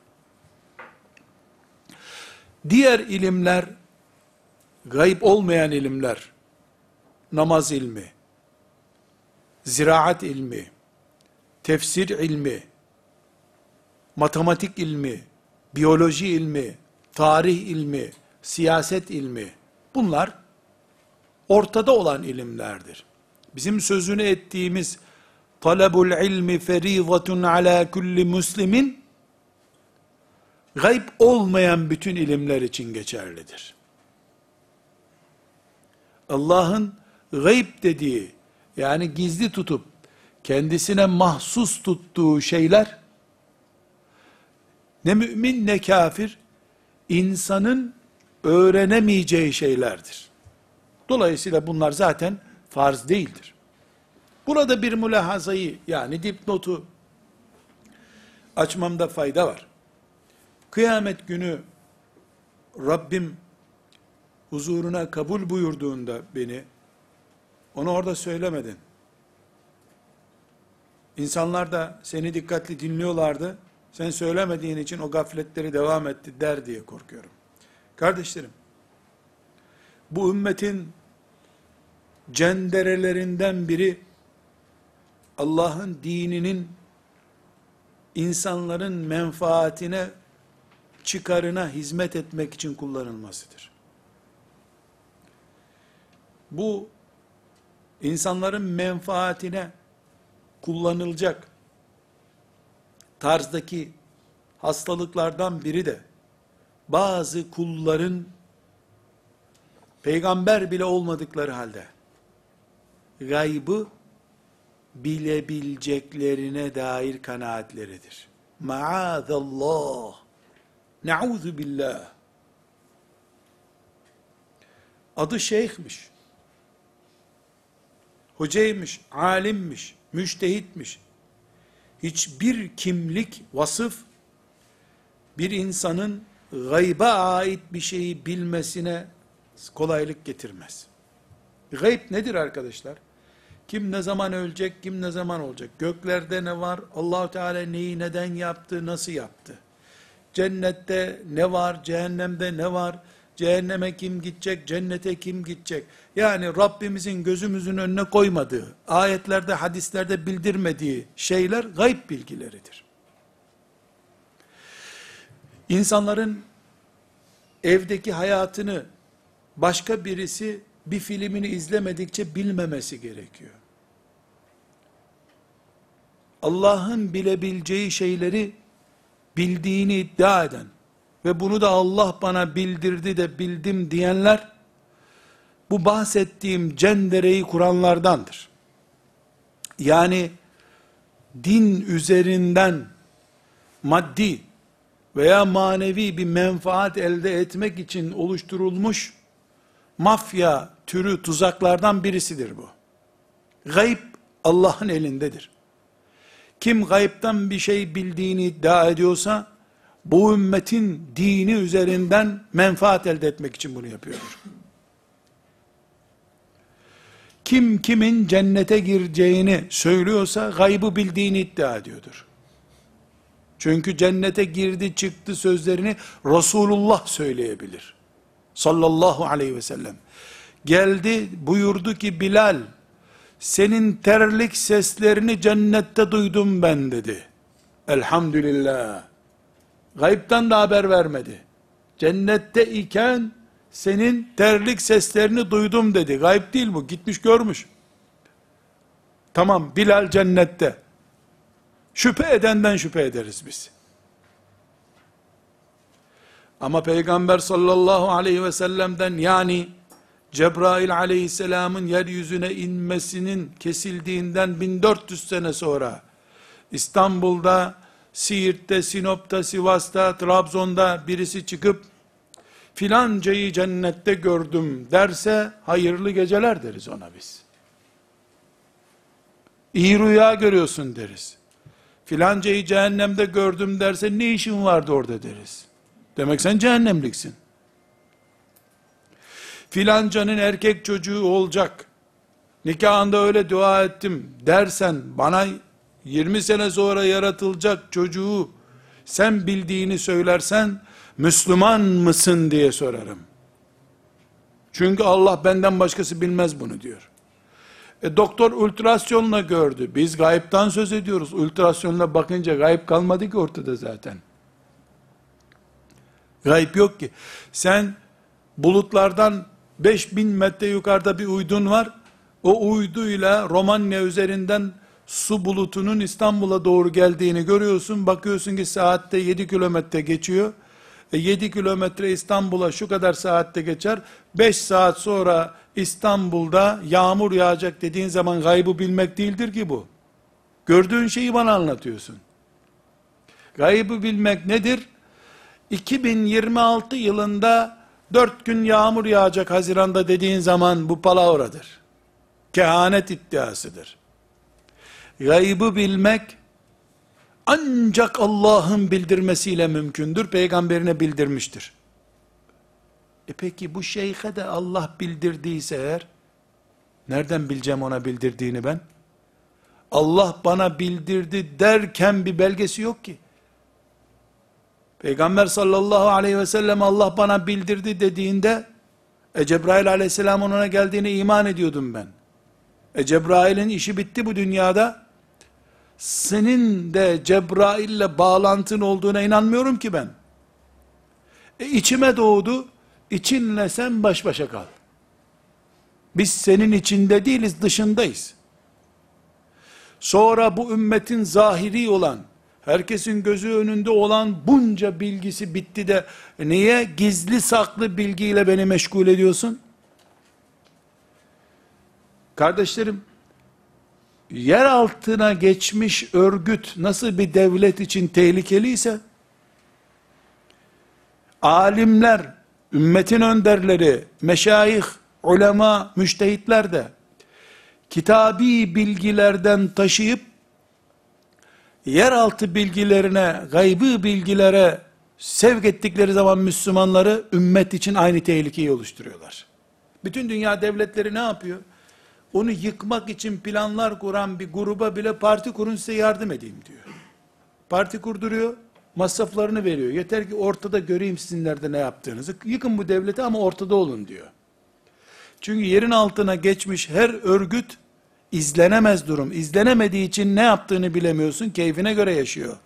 Diğer ilimler gayb olmayan ilimler, namaz ilmi, ziraat ilmi, tefsir ilmi, matematik ilmi, biyoloji ilmi, tarih ilmi, siyaset ilmi, bunlar ortada olan ilimlerdir. Bizim sözünü ettiğimiz talabul ilmi ferizatun ala kulli muslimin gayb olmayan bütün ilimler için geçerlidir. Allah'ın gayb dediği, yani gizli tutup, kendisine mahsus tuttuğu şeyler, ne mümin ne kafir, insanın öğrenemeyeceği şeylerdir. Dolayısıyla bunlar zaten farz değildir. Burada bir mülahazayı, yani dipnotu açmamda fayda var. Kıyamet günü Rabbim huzuruna kabul buyurduğunda beni, onu orada söylemedin. İnsanlar da seni dikkatli dinliyorlardı, sen söylemediğin için o gafletleri devam etti der diye korkuyorum. Kardeşlerim, bu ümmetin cenderelerinden biri, Allah'ın dininin insanların menfaatine, çıkarına hizmet etmek için kullanılmasıdır. bu insanların menfaatine kullanılacak tarzdaki hastalıklardan biri de bazı kulların peygamber bile olmadıkları halde gaybı bilebileceklerine dair kanaatleridir. Maazallah. Nauzu billah. Adı şeyhmiş. Hocaymış, alimmiş, müştehitmiş. Hiçbir kimlik, vasıf bir insanın gayba ait bir şeyi bilmesine kolaylık getirmez. Gayb nedir arkadaşlar? Kim ne zaman ölecek, kim ne zaman olacak? Göklerde ne var? Allahu Teala neyi neden yaptı, nasıl yaptı? Cennette ne var, cehennemde ne var? Cehenneme kim gidecek, cennete kim gidecek? Yani Rabbimizin gözümüzün önüne koymadığı, ayetlerde, hadislerde bildirmediği şeyler gayb bilgileridir. İnsanların evdeki hayatını başka birisi bir filmini izlemedikçe bilmemesi gerekiyor. Allah'ın bilebileceği şeyleri bildiğini iddia eden ve bunu da Allah bana bildirdi de bildim diyenler bu bahsettiğim cendereyi kuranlardandır. Yani din üzerinden maddi veya manevi bir menfaat elde etmek için oluşturulmuş mafya türü tuzaklardan birisidir bu. Gayb Allah'ın elindedir. Kim gaybtan bir şey bildiğini iddia ediyorsa, bu ümmetin dini üzerinden menfaat elde etmek için bunu yapıyordur. Kim kimin cennete gireceğini söylüyorsa, gaybı bildiğini iddia ediyordur. Çünkü cennete girdi çıktı sözlerini Resulullah söyleyebilir. Sallallahu aleyhi ve sellem. Geldi buyurdu ki Bilal, senin terlik seslerini cennette duydum ben dedi. Elhamdülillah. Gaybtan da haber vermedi. Cennette iken senin terlik seslerini duydum dedi. Gayb değil bu. Gitmiş görmüş. Tamam Bilal cennette. Şüphe edenden şüphe ederiz biz. Ama Peygamber sallallahu aleyhi ve sellem'den yani Cebrail aleyhisselamın yeryüzüne inmesinin kesildiğinden 1400 sene sonra İstanbul'da, Siirt'te, Sinop'ta, Sivas'ta, Trabzon'da birisi çıkıp filancayı cennette gördüm derse hayırlı geceler deriz ona biz. İyi rüya görüyorsun deriz. Filancayı cehennemde gördüm derse ne işin vardı orada deriz. Demek sen cehennemliksin. Filancanın erkek çocuğu olacak. Nikahında öyle dua ettim dersen bana 20 sene sonra yaratılacak çocuğu sen bildiğini söylersen Müslüman mısın diye sorarım. Çünkü Allah benden başkası bilmez bunu diyor. E, doktor ultrasyonla gördü. Biz gayiptan söz ediyoruz. Ultrasyonla bakınca gayip kalmadı ki ortada zaten. Gayip yok ki. Sen bulutlardan 5000 metre yukarıda bir uydun var. O uyduyla Romanya üzerinden su bulutunun İstanbul'a doğru geldiğini görüyorsun. Bakıyorsun ki saatte 7 kilometre geçiyor. E 7 kilometre İstanbul'a şu kadar saatte geçer. 5 saat sonra İstanbul'da yağmur yağacak dediğin zaman gaybı bilmek değildir ki bu. Gördüğün şeyi bana anlatıyorsun. Gaybı bilmek nedir? 2026 yılında dört gün yağmur yağacak Haziran'da dediğin zaman bu palavradır. Kehanet iddiasıdır. Gaybı bilmek ancak Allah'ın bildirmesiyle mümkündür. Peygamberine bildirmiştir. E peki bu şeyhe de Allah bildirdiyse eğer, nereden bileceğim ona bildirdiğini ben? Allah bana bildirdi derken bir belgesi yok ki. Peygamber sallallahu aleyhi ve sellem Allah bana bildirdi dediğinde, e Cebrail aleyhisselam ona geldiğine iman ediyordum ben. E Cebrail'in işi bitti bu dünyada. Senin de Cebrail'le bağlantın olduğuna inanmıyorum ki ben. E içime doğdu, içinle sen baş başa kal. Biz senin içinde değiliz, dışındayız. Sonra bu ümmetin zahiri olan, herkesin gözü önünde olan bunca bilgisi bitti de niye gizli saklı bilgiyle beni meşgul ediyorsun? Kardeşlerim, yer altına geçmiş örgüt nasıl bir devlet için tehlikeliyse, alimler, ümmetin önderleri, meşayih, ulema, müştehitler de, kitabi bilgilerden taşıyıp, yeraltı bilgilerine, gaybı bilgilere sevk ettikleri zaman Müslümanları ümmet için aynı tehlikeyi oluşturuyorlar. Bütün dünya devletleri ne yapıyor? Onu yıkmak için planlar kuran bir gruba bile parti kurun size yardım edeyim diyor. Parti kurduruyor, masraflarını veriyor. Yeter ki ortada göreyim sizin nerede ne yaptığınızı. Yıkın bu devleti ama ortada olun diyor. Çünkü yerin altına geçmiş her örgüt izlenemez durum. İzlenemediği için ne yaptığını bilemiyorsun, keyfine göre yaşıyor.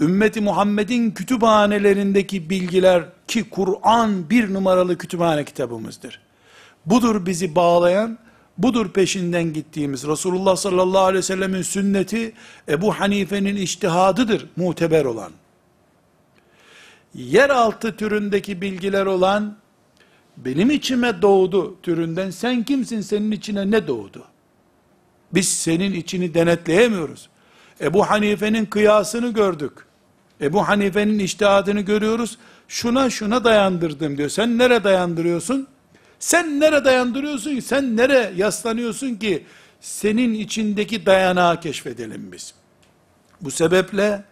Ümmeti Muhammed'in kütüphanelerindeki bilgiler ki Kur'an bir numaralı kütüphane kitabımızdır. Budur bizi bağlayan, budur peşinden gittiğimiz. Resulullah sallallahu aleyhi ve sellemin sünneti Ebu Hanife'nin iştihadıdır muteber olan. Yeraltı türündeki bilgiler olan benim içime doğdu türünden sen kimsin senin içine ne doğdu? Biz senin içini denetleyemiyoruz. Ebu Hanife'nin kıyasını gördük. Ebu Hanife'nin iştihadını görüyoruz. Şuna şuna dayandırdım diyor. Sen nere dayandırıyorsun? Sen nere dayandırıyorsun? Sen nere yaslanıyorsun ki? Senin içindeki dayanağı keşfedelim biz. Bu sebeple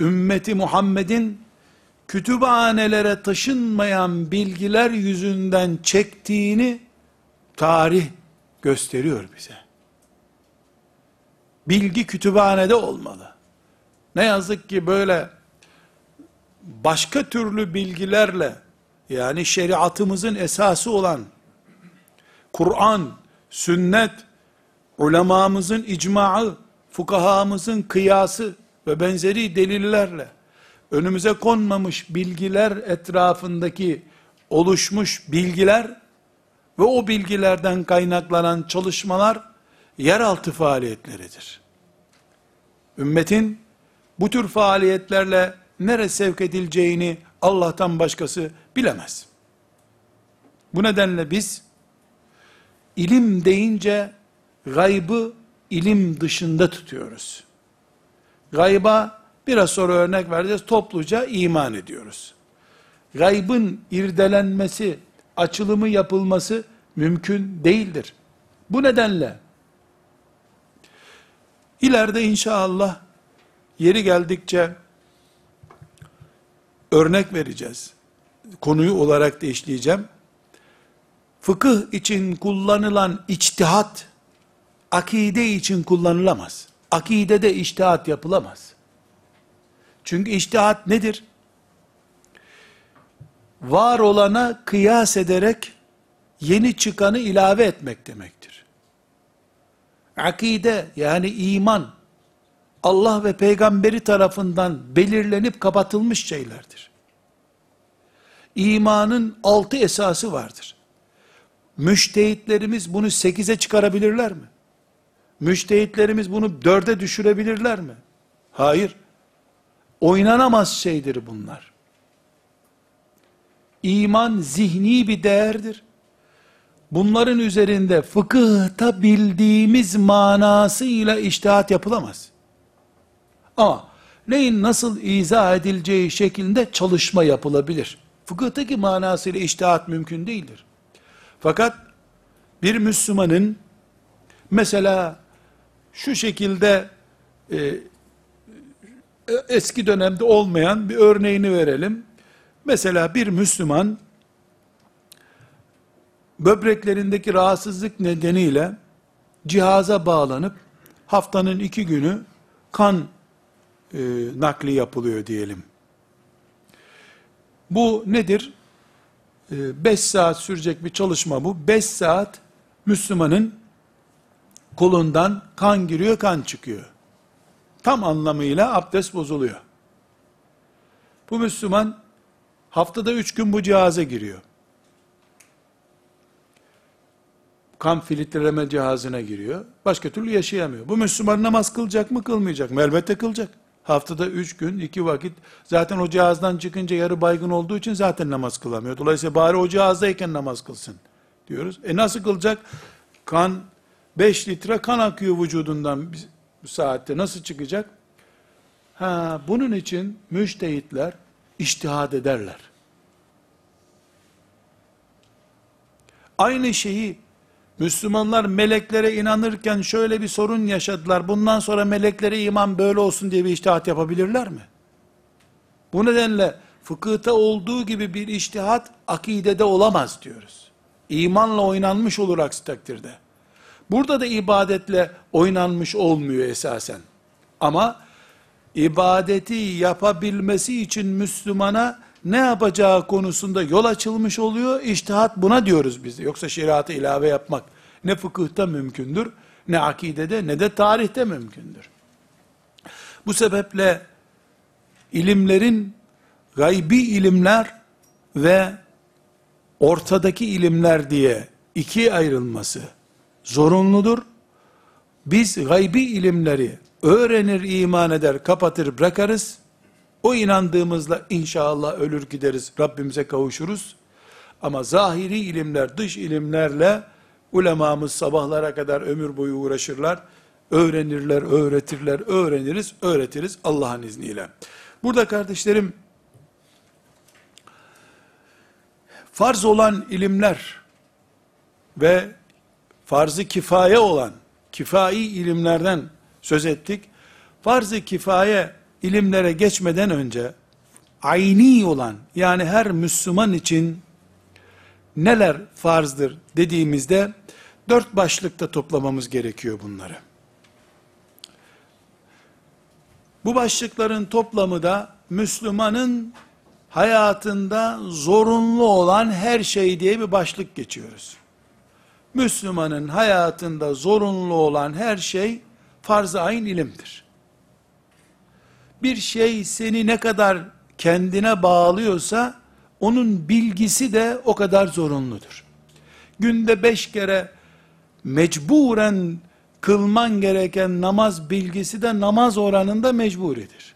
ümmeti Muhammed'in kütüphanelere taşınmayan bilgiler yüzünden çektiğini tarih gösteriyor bize. Bilgi kütüphanede olmalı. Ne yazık ki böyle başka türlü bilgilerle yani şeriatımızın esası olan Kur'an, sünnet, ulemamızın icmaı, fukahamızın kıyası ve benzeri delillerle önümüze konmamış bilgiler etrafındaki oluşmuş bilgiler ve o bilgilerden kaynaklanan çalışmalar yeraltı faaliyetleridir. Ümmetin bu tür faaliyetlerle nere sevk edileceğini Allah'tan başkası bilemez. Bu nedenle biz ilim deyince gaybı ilim dışında tutuyoruz. Gayba biraz sonra örnek vereceğiz. Topluca iman ediyoruz. Gaybın irdelenmesi, açılımı yapılması mümkün değildir. Bu nedenle ileride inşallah yeri geldikçe örnek vereceğiz. Konuyu olarak da işleyeceğim. Fıkıh için kullanılan içtihat, akide için kullanılamaz. Akidede içtihat yapılamaz. Çünkü içtihat nedir? Var olana kıyas ederek yeni çıkanı ilave etmek demektir. Akide yani iman Allah ve peygamberi tarafından belirlenip kapatılmış şeylerdir. İmanın altı esası vardır. Müştehitlerimiz bunu sekize çıkarabilirler mi? Müştehitlerimiz bunu dörde düşürebilirler mi? Hayır. Oynanamaz şeydir bunlar. İman zihni bir değerdir. Bunların üzerinde fıkıhta bildiğimiz manasıyla iştihat yapılamaz. Ama neyin nasıl izah edileceği şeklinde çalışma yapılabilir. Fıkıhtaki manasıyla iştihat mümkün değildir. Fakat bir Müslümanın mesela şu şekilde e, eski dönemde olmayan bir örneğini verelim. Mesela bir Müslüman böbreklerindeki rahatsızlık nedeniyle cihaza bağlanıp haftanın iki günü kan e, nakli yapılıyor diyelim. Bu nedir? 5 e, saat sürecek bir çalışma bu. 5 saat Müslümanın kolundan kan giriyor, kan çıkıyor. Tam anlamıyla abdest bozuluyor. Bu Müslüman haftada üç gün bu cihaza giriyor. Kan filtreleme cihazına giriyor. Başka türlü yaşayamıyor. Bu Müslüman namaz kılacak mı kılmayacak mı? Elbette kılacak. Haftada üç gün, iki vakit. Zaten o cihazdan çıkınca yarı baygın olduğu için zaten namaz kılamıyor. Dolayısıyla bari o cihazdayken namaz kılsın diyoruz. E nasıl kılacak? Kan, 5 litre kan akıyor vücudundan bu saatte. Nasıl çıkacak? Ha, bunun için müştehitler iştihad ederler. Aynı şeyi Müslümanlar meleklere inanırken şöyle bir sorun yaşadılar. Bundan sonra meleklere iman böyle olsun diye bir iştihat yapabilirler mi? Bu nedenle fıkıhta olduğu gibi bir iştihat akidede olamaz diyoruz. İmanla oynanmış olur aksi takdirde. Burada da ibadetle oynanmış olmuyor esasen. Ama ibadeti yapabilmesi için Müslümana ne yapacağı konusunda yol açılmış oluyor. İştihat buna diyoruz biz. Yoksa şeriatı ilave yapmak ne fıkıhta mümkündür, ne akidede ne de tarihte mümkündür. Bu sebeple ilimlerin gaybi ilimler ve ortadaki ilimler diye iki ayrılması zorunludur. Biz gaybi ilimleri öğrenir, iman eder, kapatır, bırakarız. O inandığımızla inşallah ölür gideriz, Rabbimize kavuşuruz. Ama zahiri ilimler, dış ilimlerle ulemamız sabahlara kadar ömür boyu uğraşırlar. Öğrenirler, öğretirler, öğreniriz, öğretiriz Allah'ın izniyle. Burada kardeşlerim, farz olan ilimler ve farzı kifaye olan, kifai ilimlerden söz ettik. Farz-ı kifaye ilimlere geçmeden önce ayni olan yani her Müslüman için neler farzdır dediğimizde dört başlıkta toplamamız gerekiyor bunları. Bu başlıkların toplamı da Müslümanın hayatında zorunlu olan her şey diye bir başlık geçiyoruz. Müslümanın hayatında zorunlu olan her şey farz-ı ayn ilimdir. Bir şey seni ne kadar kendine bağlıyorsa, onun bilgisi de o kadar zorunludur. Günde beş kere mecburen kılman gereken namaz bilgisi de namaz oranında mecburidir.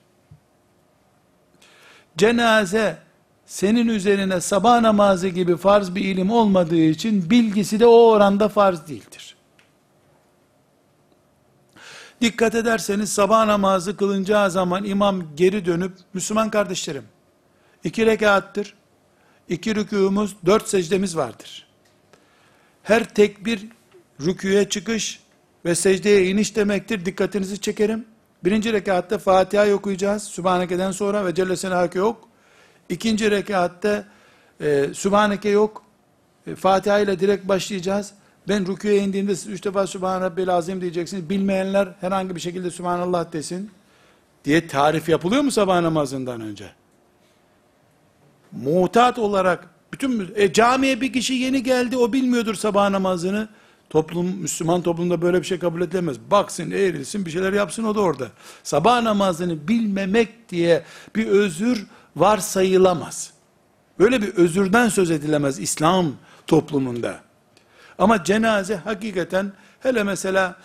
Cenaze senin üzerine sabah namazı gibi farz bir ilim olmadığı için bilgisi de o oranda farz değildir. Dikkat ederseniz sabah namazı kılınacağı zaman imam geri dönüp, Müslüman kardeşlerim, iki rekattır, iki rükûmuz, dört secdemiz vardır. Her tekbir rüküye çıkış ve secdeye iniş demektir. Dikkatinizi çekerim. Birinci rekatta Fatiha okuyacağız. Sübhaneke'den sonra ve Celle Senahake yok. İkinci rekatta e, Sübhaneke yok. E, Fatiha ile direkt başlayacağız. Ben rüküye indiğimde siz üç defa Sübhan Rabbil Azim diyeceksiniz. Bilmeyenler herhangi bir şekilde Sübhanallah desin diye tarif yapılıyor mu sabah namazından önce? Muhtat olarak bütün e, camiye bir kişi yeni geldi o bilmiyordur sabah namazını. Toplum Müslüman toplumda böyle bir şey kabul edilemez. Baksın, eğrilsin, bir şeyler yapsın o da orada. Sabah namazını bilmemek diye bir özür varsayılamaz. Böyle bir özürden söz edilemez İslam toplumunda. Ama cenaze hakikaten hele mesela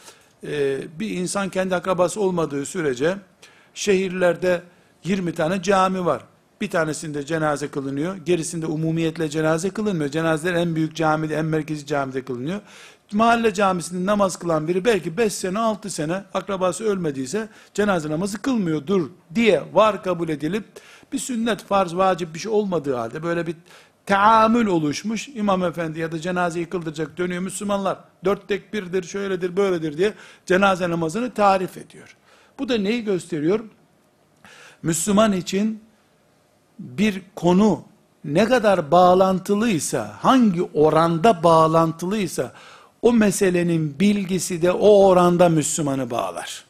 e, bir insan kendi akrabası olmadığı sürece şehirlerde 20 tane cami var. Bir tanesinde cenaze kılınıyor. Gerisinde umumiyetle cenaze kılınmıyor. Cenazeler en büyük camide, en merkezi camide kılınıyor. Mahalle camisinde namaz kılan biri belki 5 sene, 6 sene akrabası ölmediyse cenaze namazı kılmıyordur diye var kabul edilip bir sünnet, farz, vacip bir şey olmadığı halde böyle bir teamül oluşmuş. İmam efendi ya da cenazeyi kıldıracak dönüyor Müslümanlar. Dört tekbirdir, şöyledir, böyledir diye cenaze namazını tarif ediyor. Bu da neyi gösteriyor? Müslüman için bir konu ne kadar bağlantılıysa, hangi oranda bağlantılıysa, o meselenin bilgisi de o oranda Müslümanı bağlar.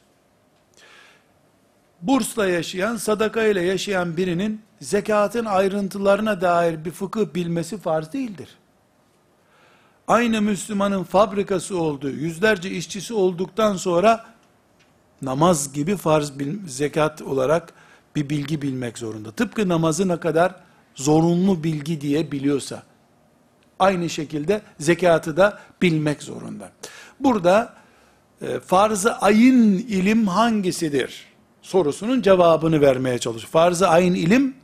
Bursla yaşayan, sadaka ile yaşayan birinin zekatın ayrıntılarına dair bir fıkıh bilmesi farz değildir. Aynı Müslümanın fabrikası olduğu, yüzlerce işçisi olduktan sonra namaz gibi farz zekat olarak bir bilgi bilmek zorunda. Tıpkı namazı ne kadar zorunlu bilgi diye biliyorsa, Aynı şekilde zekatı da bilmek zorunda. Burada e, farz-ı ayın ilim hangisidir? Sorusunun cevabını vermeye çalış. Farz-ı ayın ilim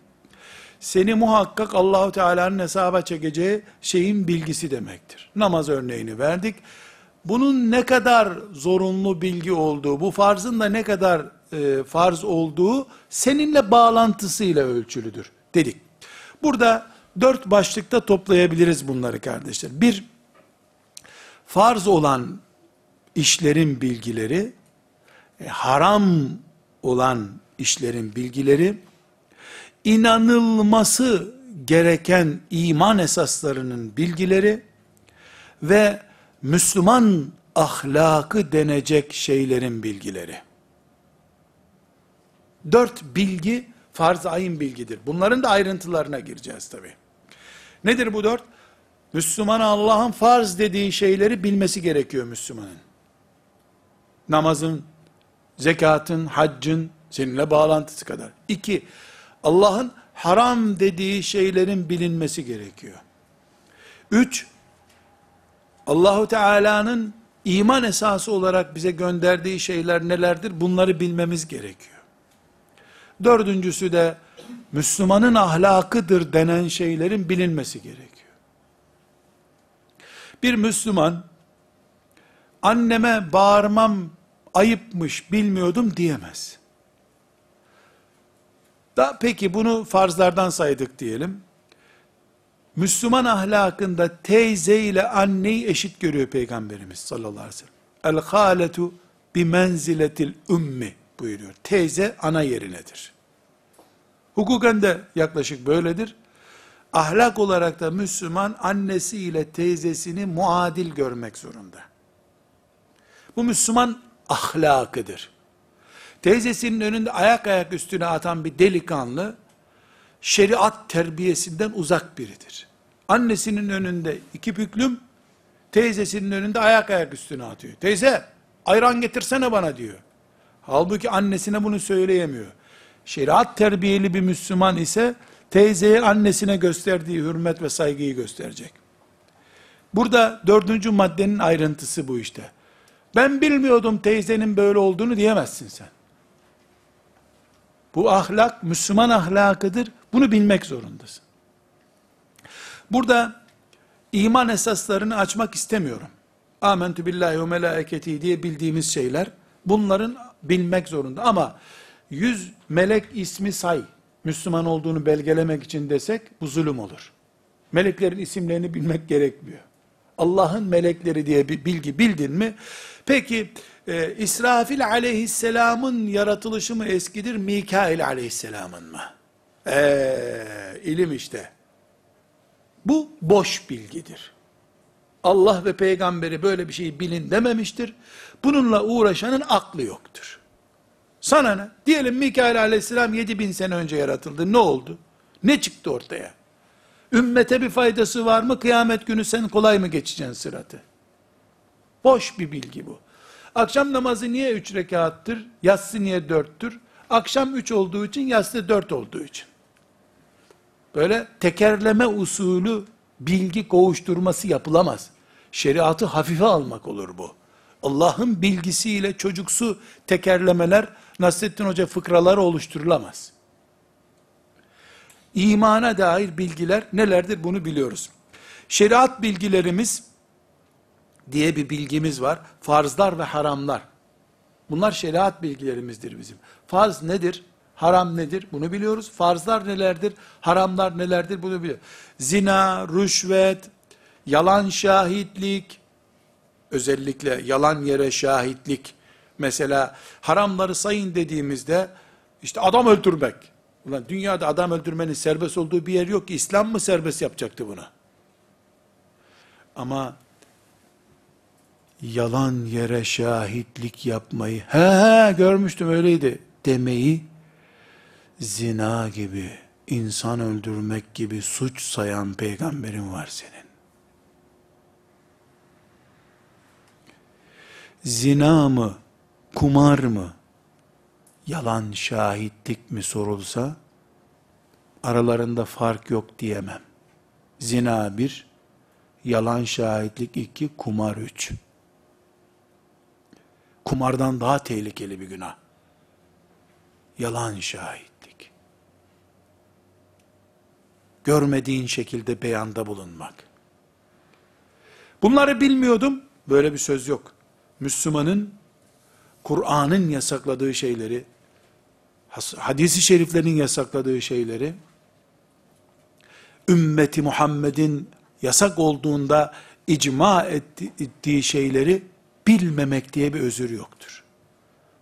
seni muhakkak Allahu Teala'nın hesaba çekeceği şeyin bilgisi demektir. Namaz örneğini verdik. Bunun ne kadar zorunlu bilgi olduğu, bu farzın da ne kadar e, farz olduğu seninle bağlantısıyla ölçülüdür dedik. Burada dört başlıkta toplayabiliriz bunları kardeşler. Bir, farz olan işlerin bilgileri, e, haram olan işlerin bilgileri, inanılması gereken iman esaslarının bilgileri ve Müslüman ahlakı denecek şeylerin bilgileri. Dört bilgi farz ayın bilgidir. Bunların da ayrıntılarına gireceğiz tabi. Nedir bu dört? Müslüman Allah'ın farz dediği şeyleri bilmesi gerekiyor Müslümanın. Namazın, zekatın, haccın seninle bağlantısı kadar. İki, Allah'ın haram dediği şeylerin bilinmesi gerekiyor. Üç, Allahu Teala'nın iman esası olarak bize gönderdiği şeyler nelerdir? Bunları bilmemiz gerekiyor. Dördüncüsü de Müslümanın ahlakıdır denen şeylerin bilinmesi gerekiyor. Bir Müslüman anneme bağırmam ayıpmış bilmiyordum diyemez. Da peki bunu farzlardan saydık diyelim. Müslüman ahlakında teyze ile anneyi eşit görüyor Peygamberimiz sallallahu aleyhi ve sellem. El haletu bi menziletil ummi buyuruyor. Teyze ana yerinedir. Hukuken de yaklaşık böyledir. Ahlak olarak da Müslüman annesi ile teyzesini muadil görmek zorunda. Bu Müslüman ahlakıdır. Teyzesinin önünde ayak ayak üstüne atan bir delikanlı, şeriat terbiyesinden uzak biridir. Annesinin önünde iki büklüm, teyzesinin önünde ayak ayak üstüne atıyor. Teyze, ayran getirsene bana diyor. Halbuki annesine bunu söyleyemiyor. Şeriat terbiyeli bir Müslüman ise, teyzeye annesine gösterdiği hürmet ve saygıyı gösterecek. Burada dördüncü maddenin ayrıntısı bu işte. Ben bilmiyordum teyzenin böyle olduğunu diyemezsin sen. Bu ahlak Müslüman ahlakıdır. Bunu bilmek zorundasın. Burada iman esaslarını açmak istemiyorum. Amentü billahi ve melaiketi diye bildiğimiz şeyler bunların bilmek zorunda. Ama yüz melek ismi say, Müslüman olduğunu belgelemek için desek bu zulüm olur. Meleklerin isimlerini bilmek gerekmiyor. Allah'ın melekleri diye bir bilgi bildin mi? Peki e, İsrafil aleyhisselamın yaratılışı mı eskidir, Mikail aleyhisselamın mı? Eee ilim işte. Bu boş bilgidir. Allah ve peygamberi böyle bir şeyi bilin dememiştir. Bununla uğraşanın aklı yoktur. Sana ne? Diyelim Mikail aleyhisselam 7000 sene önce yaratıldı. Ne oldu? Ne çıktı ortaya? Ümmete bir faydası var mı? Kıyamet günü sen kolay mı geçeceksin sıratı? Boş bir bilgi bu. Akşam namazı niye üç rekattır? Yatsı niye dörttür? Akşam üç olduğu için, yatsı dört olduğu için. Böyle tekerleme usulü bilgi kovuşturması yapılamaz. Şeriatı hafife almak olur bu. Allah'ın bilgisiyle çocuksu tekerlemeler, Nasrettin Hoca fıkraları oluşturulamaz. İmana dair bilgiler nelerdir bunu biliyoruz. Şeriat bilgilerimiz diye bir bilgimiz var. Farzlar ve haramlar. Bunlar şeriat bilgilerimizdir bizim. Farz nedir? Haram nedir? Bunu biliyoruz. Farzlar nelerdir? Haramlar nelerdir? Bunu biliyoruz. Zina, rüşvet, yalan şahitlik, özellikle yalan yere şahitlik, mesela haramları sayın dediğimizde, işte adam öldürmek. Ulan dünyada adam öldürmenin serbest olduğu bir yer yok ki, İslam mı serbest yapacaktı bunu? Ama yalan yere şahitlik yapmayı, he he görmüştüm öyleydi demeyi, zina gibi, insan öldürmek gibi suç sayan peygamberin var senin. Zina mı, kumar mı, yalan şahitlik mi sorulsa, aralarında fark yok diyemem. Zina bir, yalan şahitlik iki, kumar üç. Kumardan daha tehlikeli bir günah. Yalan şahitlik. Görmediğin şekilde beyanda bulunmak. Bunları bilmiyordum. Böyle bir söz yok. Müslümanın Kur'an'ın yasakladığı şeyleri, hadisi şeriflerin yasakladığı şeyleri, ümmeti Muhammed'in yasak olduğunda icma etti, ettiği şeyleri bilmemek diye bir özür yoktur.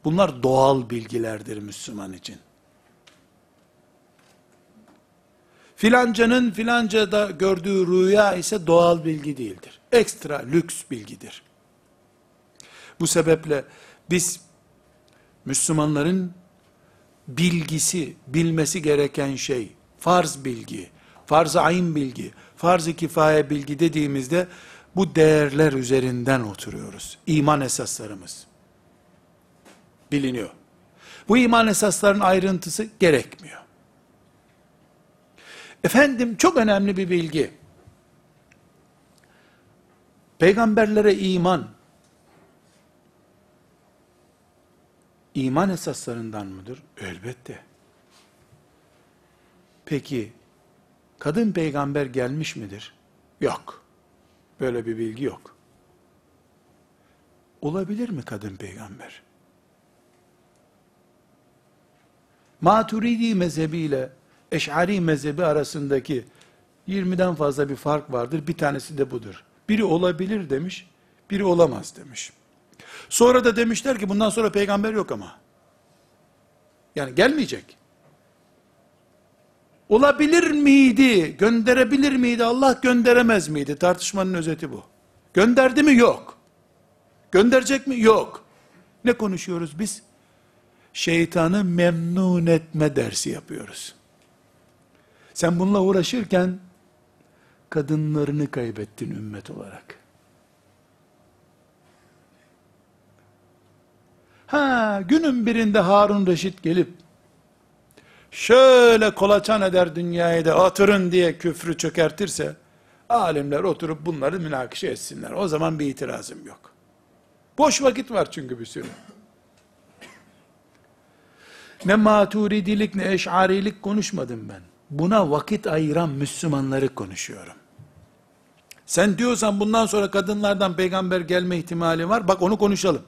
Bunlar doğal bilgilerdir Müslüman için. Filancanın filancada gördüğü rüya ise doğal bilgi değildir. Ekstra lüks bilgidir. Bu sebeple biz Müslümanların bilgisi, bilmesi gereken şey, farz bilgi, farz-ı ayn bilgi, farz-ı kifaye bilgi dediğimizde bu değerler üzerinden oturuyoruz. İman esaslarımız biliniyor. Bu iman esaslarının ayrıntısı gerekmiyor. Efendim çok önemli bir bilgi. Peygamberlere iman, iman esaslarından mıdır? Elbette. Peki, kadın peygamber gelmiş midir? Yok. Böyle bir bilgi yok. Olabilir mi kadın peygamber? Maturidi mezhebiyle Eş'ari mezhebi arasındaki 20'den fazla bir fark vardır. Bir tanesi de budur. Biri olabilir demiş, biri olamaz demiş. Sonra da demişler ki bundan sonra peygamber yok ama. Yani gelmeyecek. Olabilir miydi? Gönderebilir miydi? Allah gönderemez miydi? Tartışmanın özeti bu. Gönderdi mi? Yok. Gönderecek mi? Yok. Ne konuşuyoruz biz? Şeytanı memnun etme dersi yapıyoruz. Sen bununla uğraşırken kadınlarını kaybettin ümmet olarak. Ha, günün birinde Harun Reşit gelip şöyle kolaçan eder dünyayı da oturun diye küfrü çökertirse alimler oturup bunları münakişe etsinler. O zaman bir itirazım yok. Boş vakit var çünkü bir sürü. Ne maturidilik ne eşarilik konuşmadım ben. Buna vakit ayıran Müslümanları konuşuyorum. Sen diyorsan bundan sonra kadınlardan peygamber gelme ihtimali var. Bak onu konuşalım.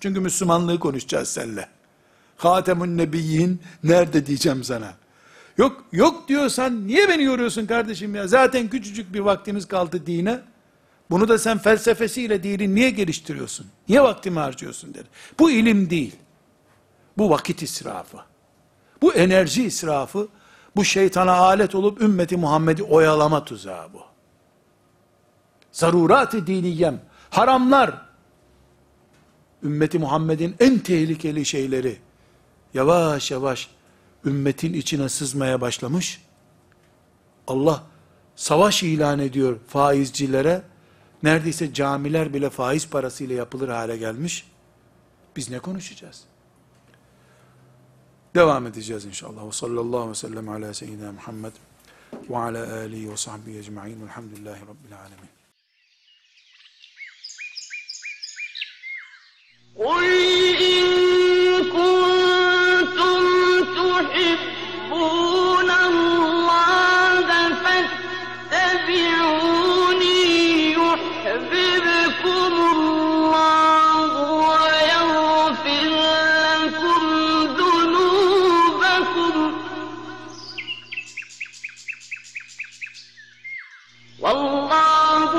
Çünkü Müslümanlığı konuşacağız seninle. Hatemun Nebiyyin nerede diyeceğim sana. Yok yok diyorsan niye beni yoruyorsun kardeşim ya? Zaten küçücük bir vaktimiz kaldı dine. Bunu da sen felsefesiyle dini niye geliştiriyorsun? Niye vaktimi harcıyorsun dedi. Bu ilim değil. Bu vakit israfı. Bu enerji israfı. Bu şeytana alet olup ümmeti Muhammed'i oyalama tuzağı bu. Zarurat-ı diniyem, haramlar, ümmeti Muhammed'in en tehlikeli şeyleri, yavaş yavaş ümmetin içine sızmaya başlamış. Allah savaş ilan ediyor faizcilere. Neredeyse camiler bile faiz parasıyla yapılır hale gelmiş. Biz ne konuşacağız? Devam edeceğiz inşallah. Ve sallallahu aleyhi ve sellem ala seyyidina Muhammed ve ala alihi ve sahbihi ecma'in velhamdülillahi rabbil alemin. قل إن كنتم تحبون الله فاتبعوني يحببكم الله ويغفر لكم ذنوبكم والله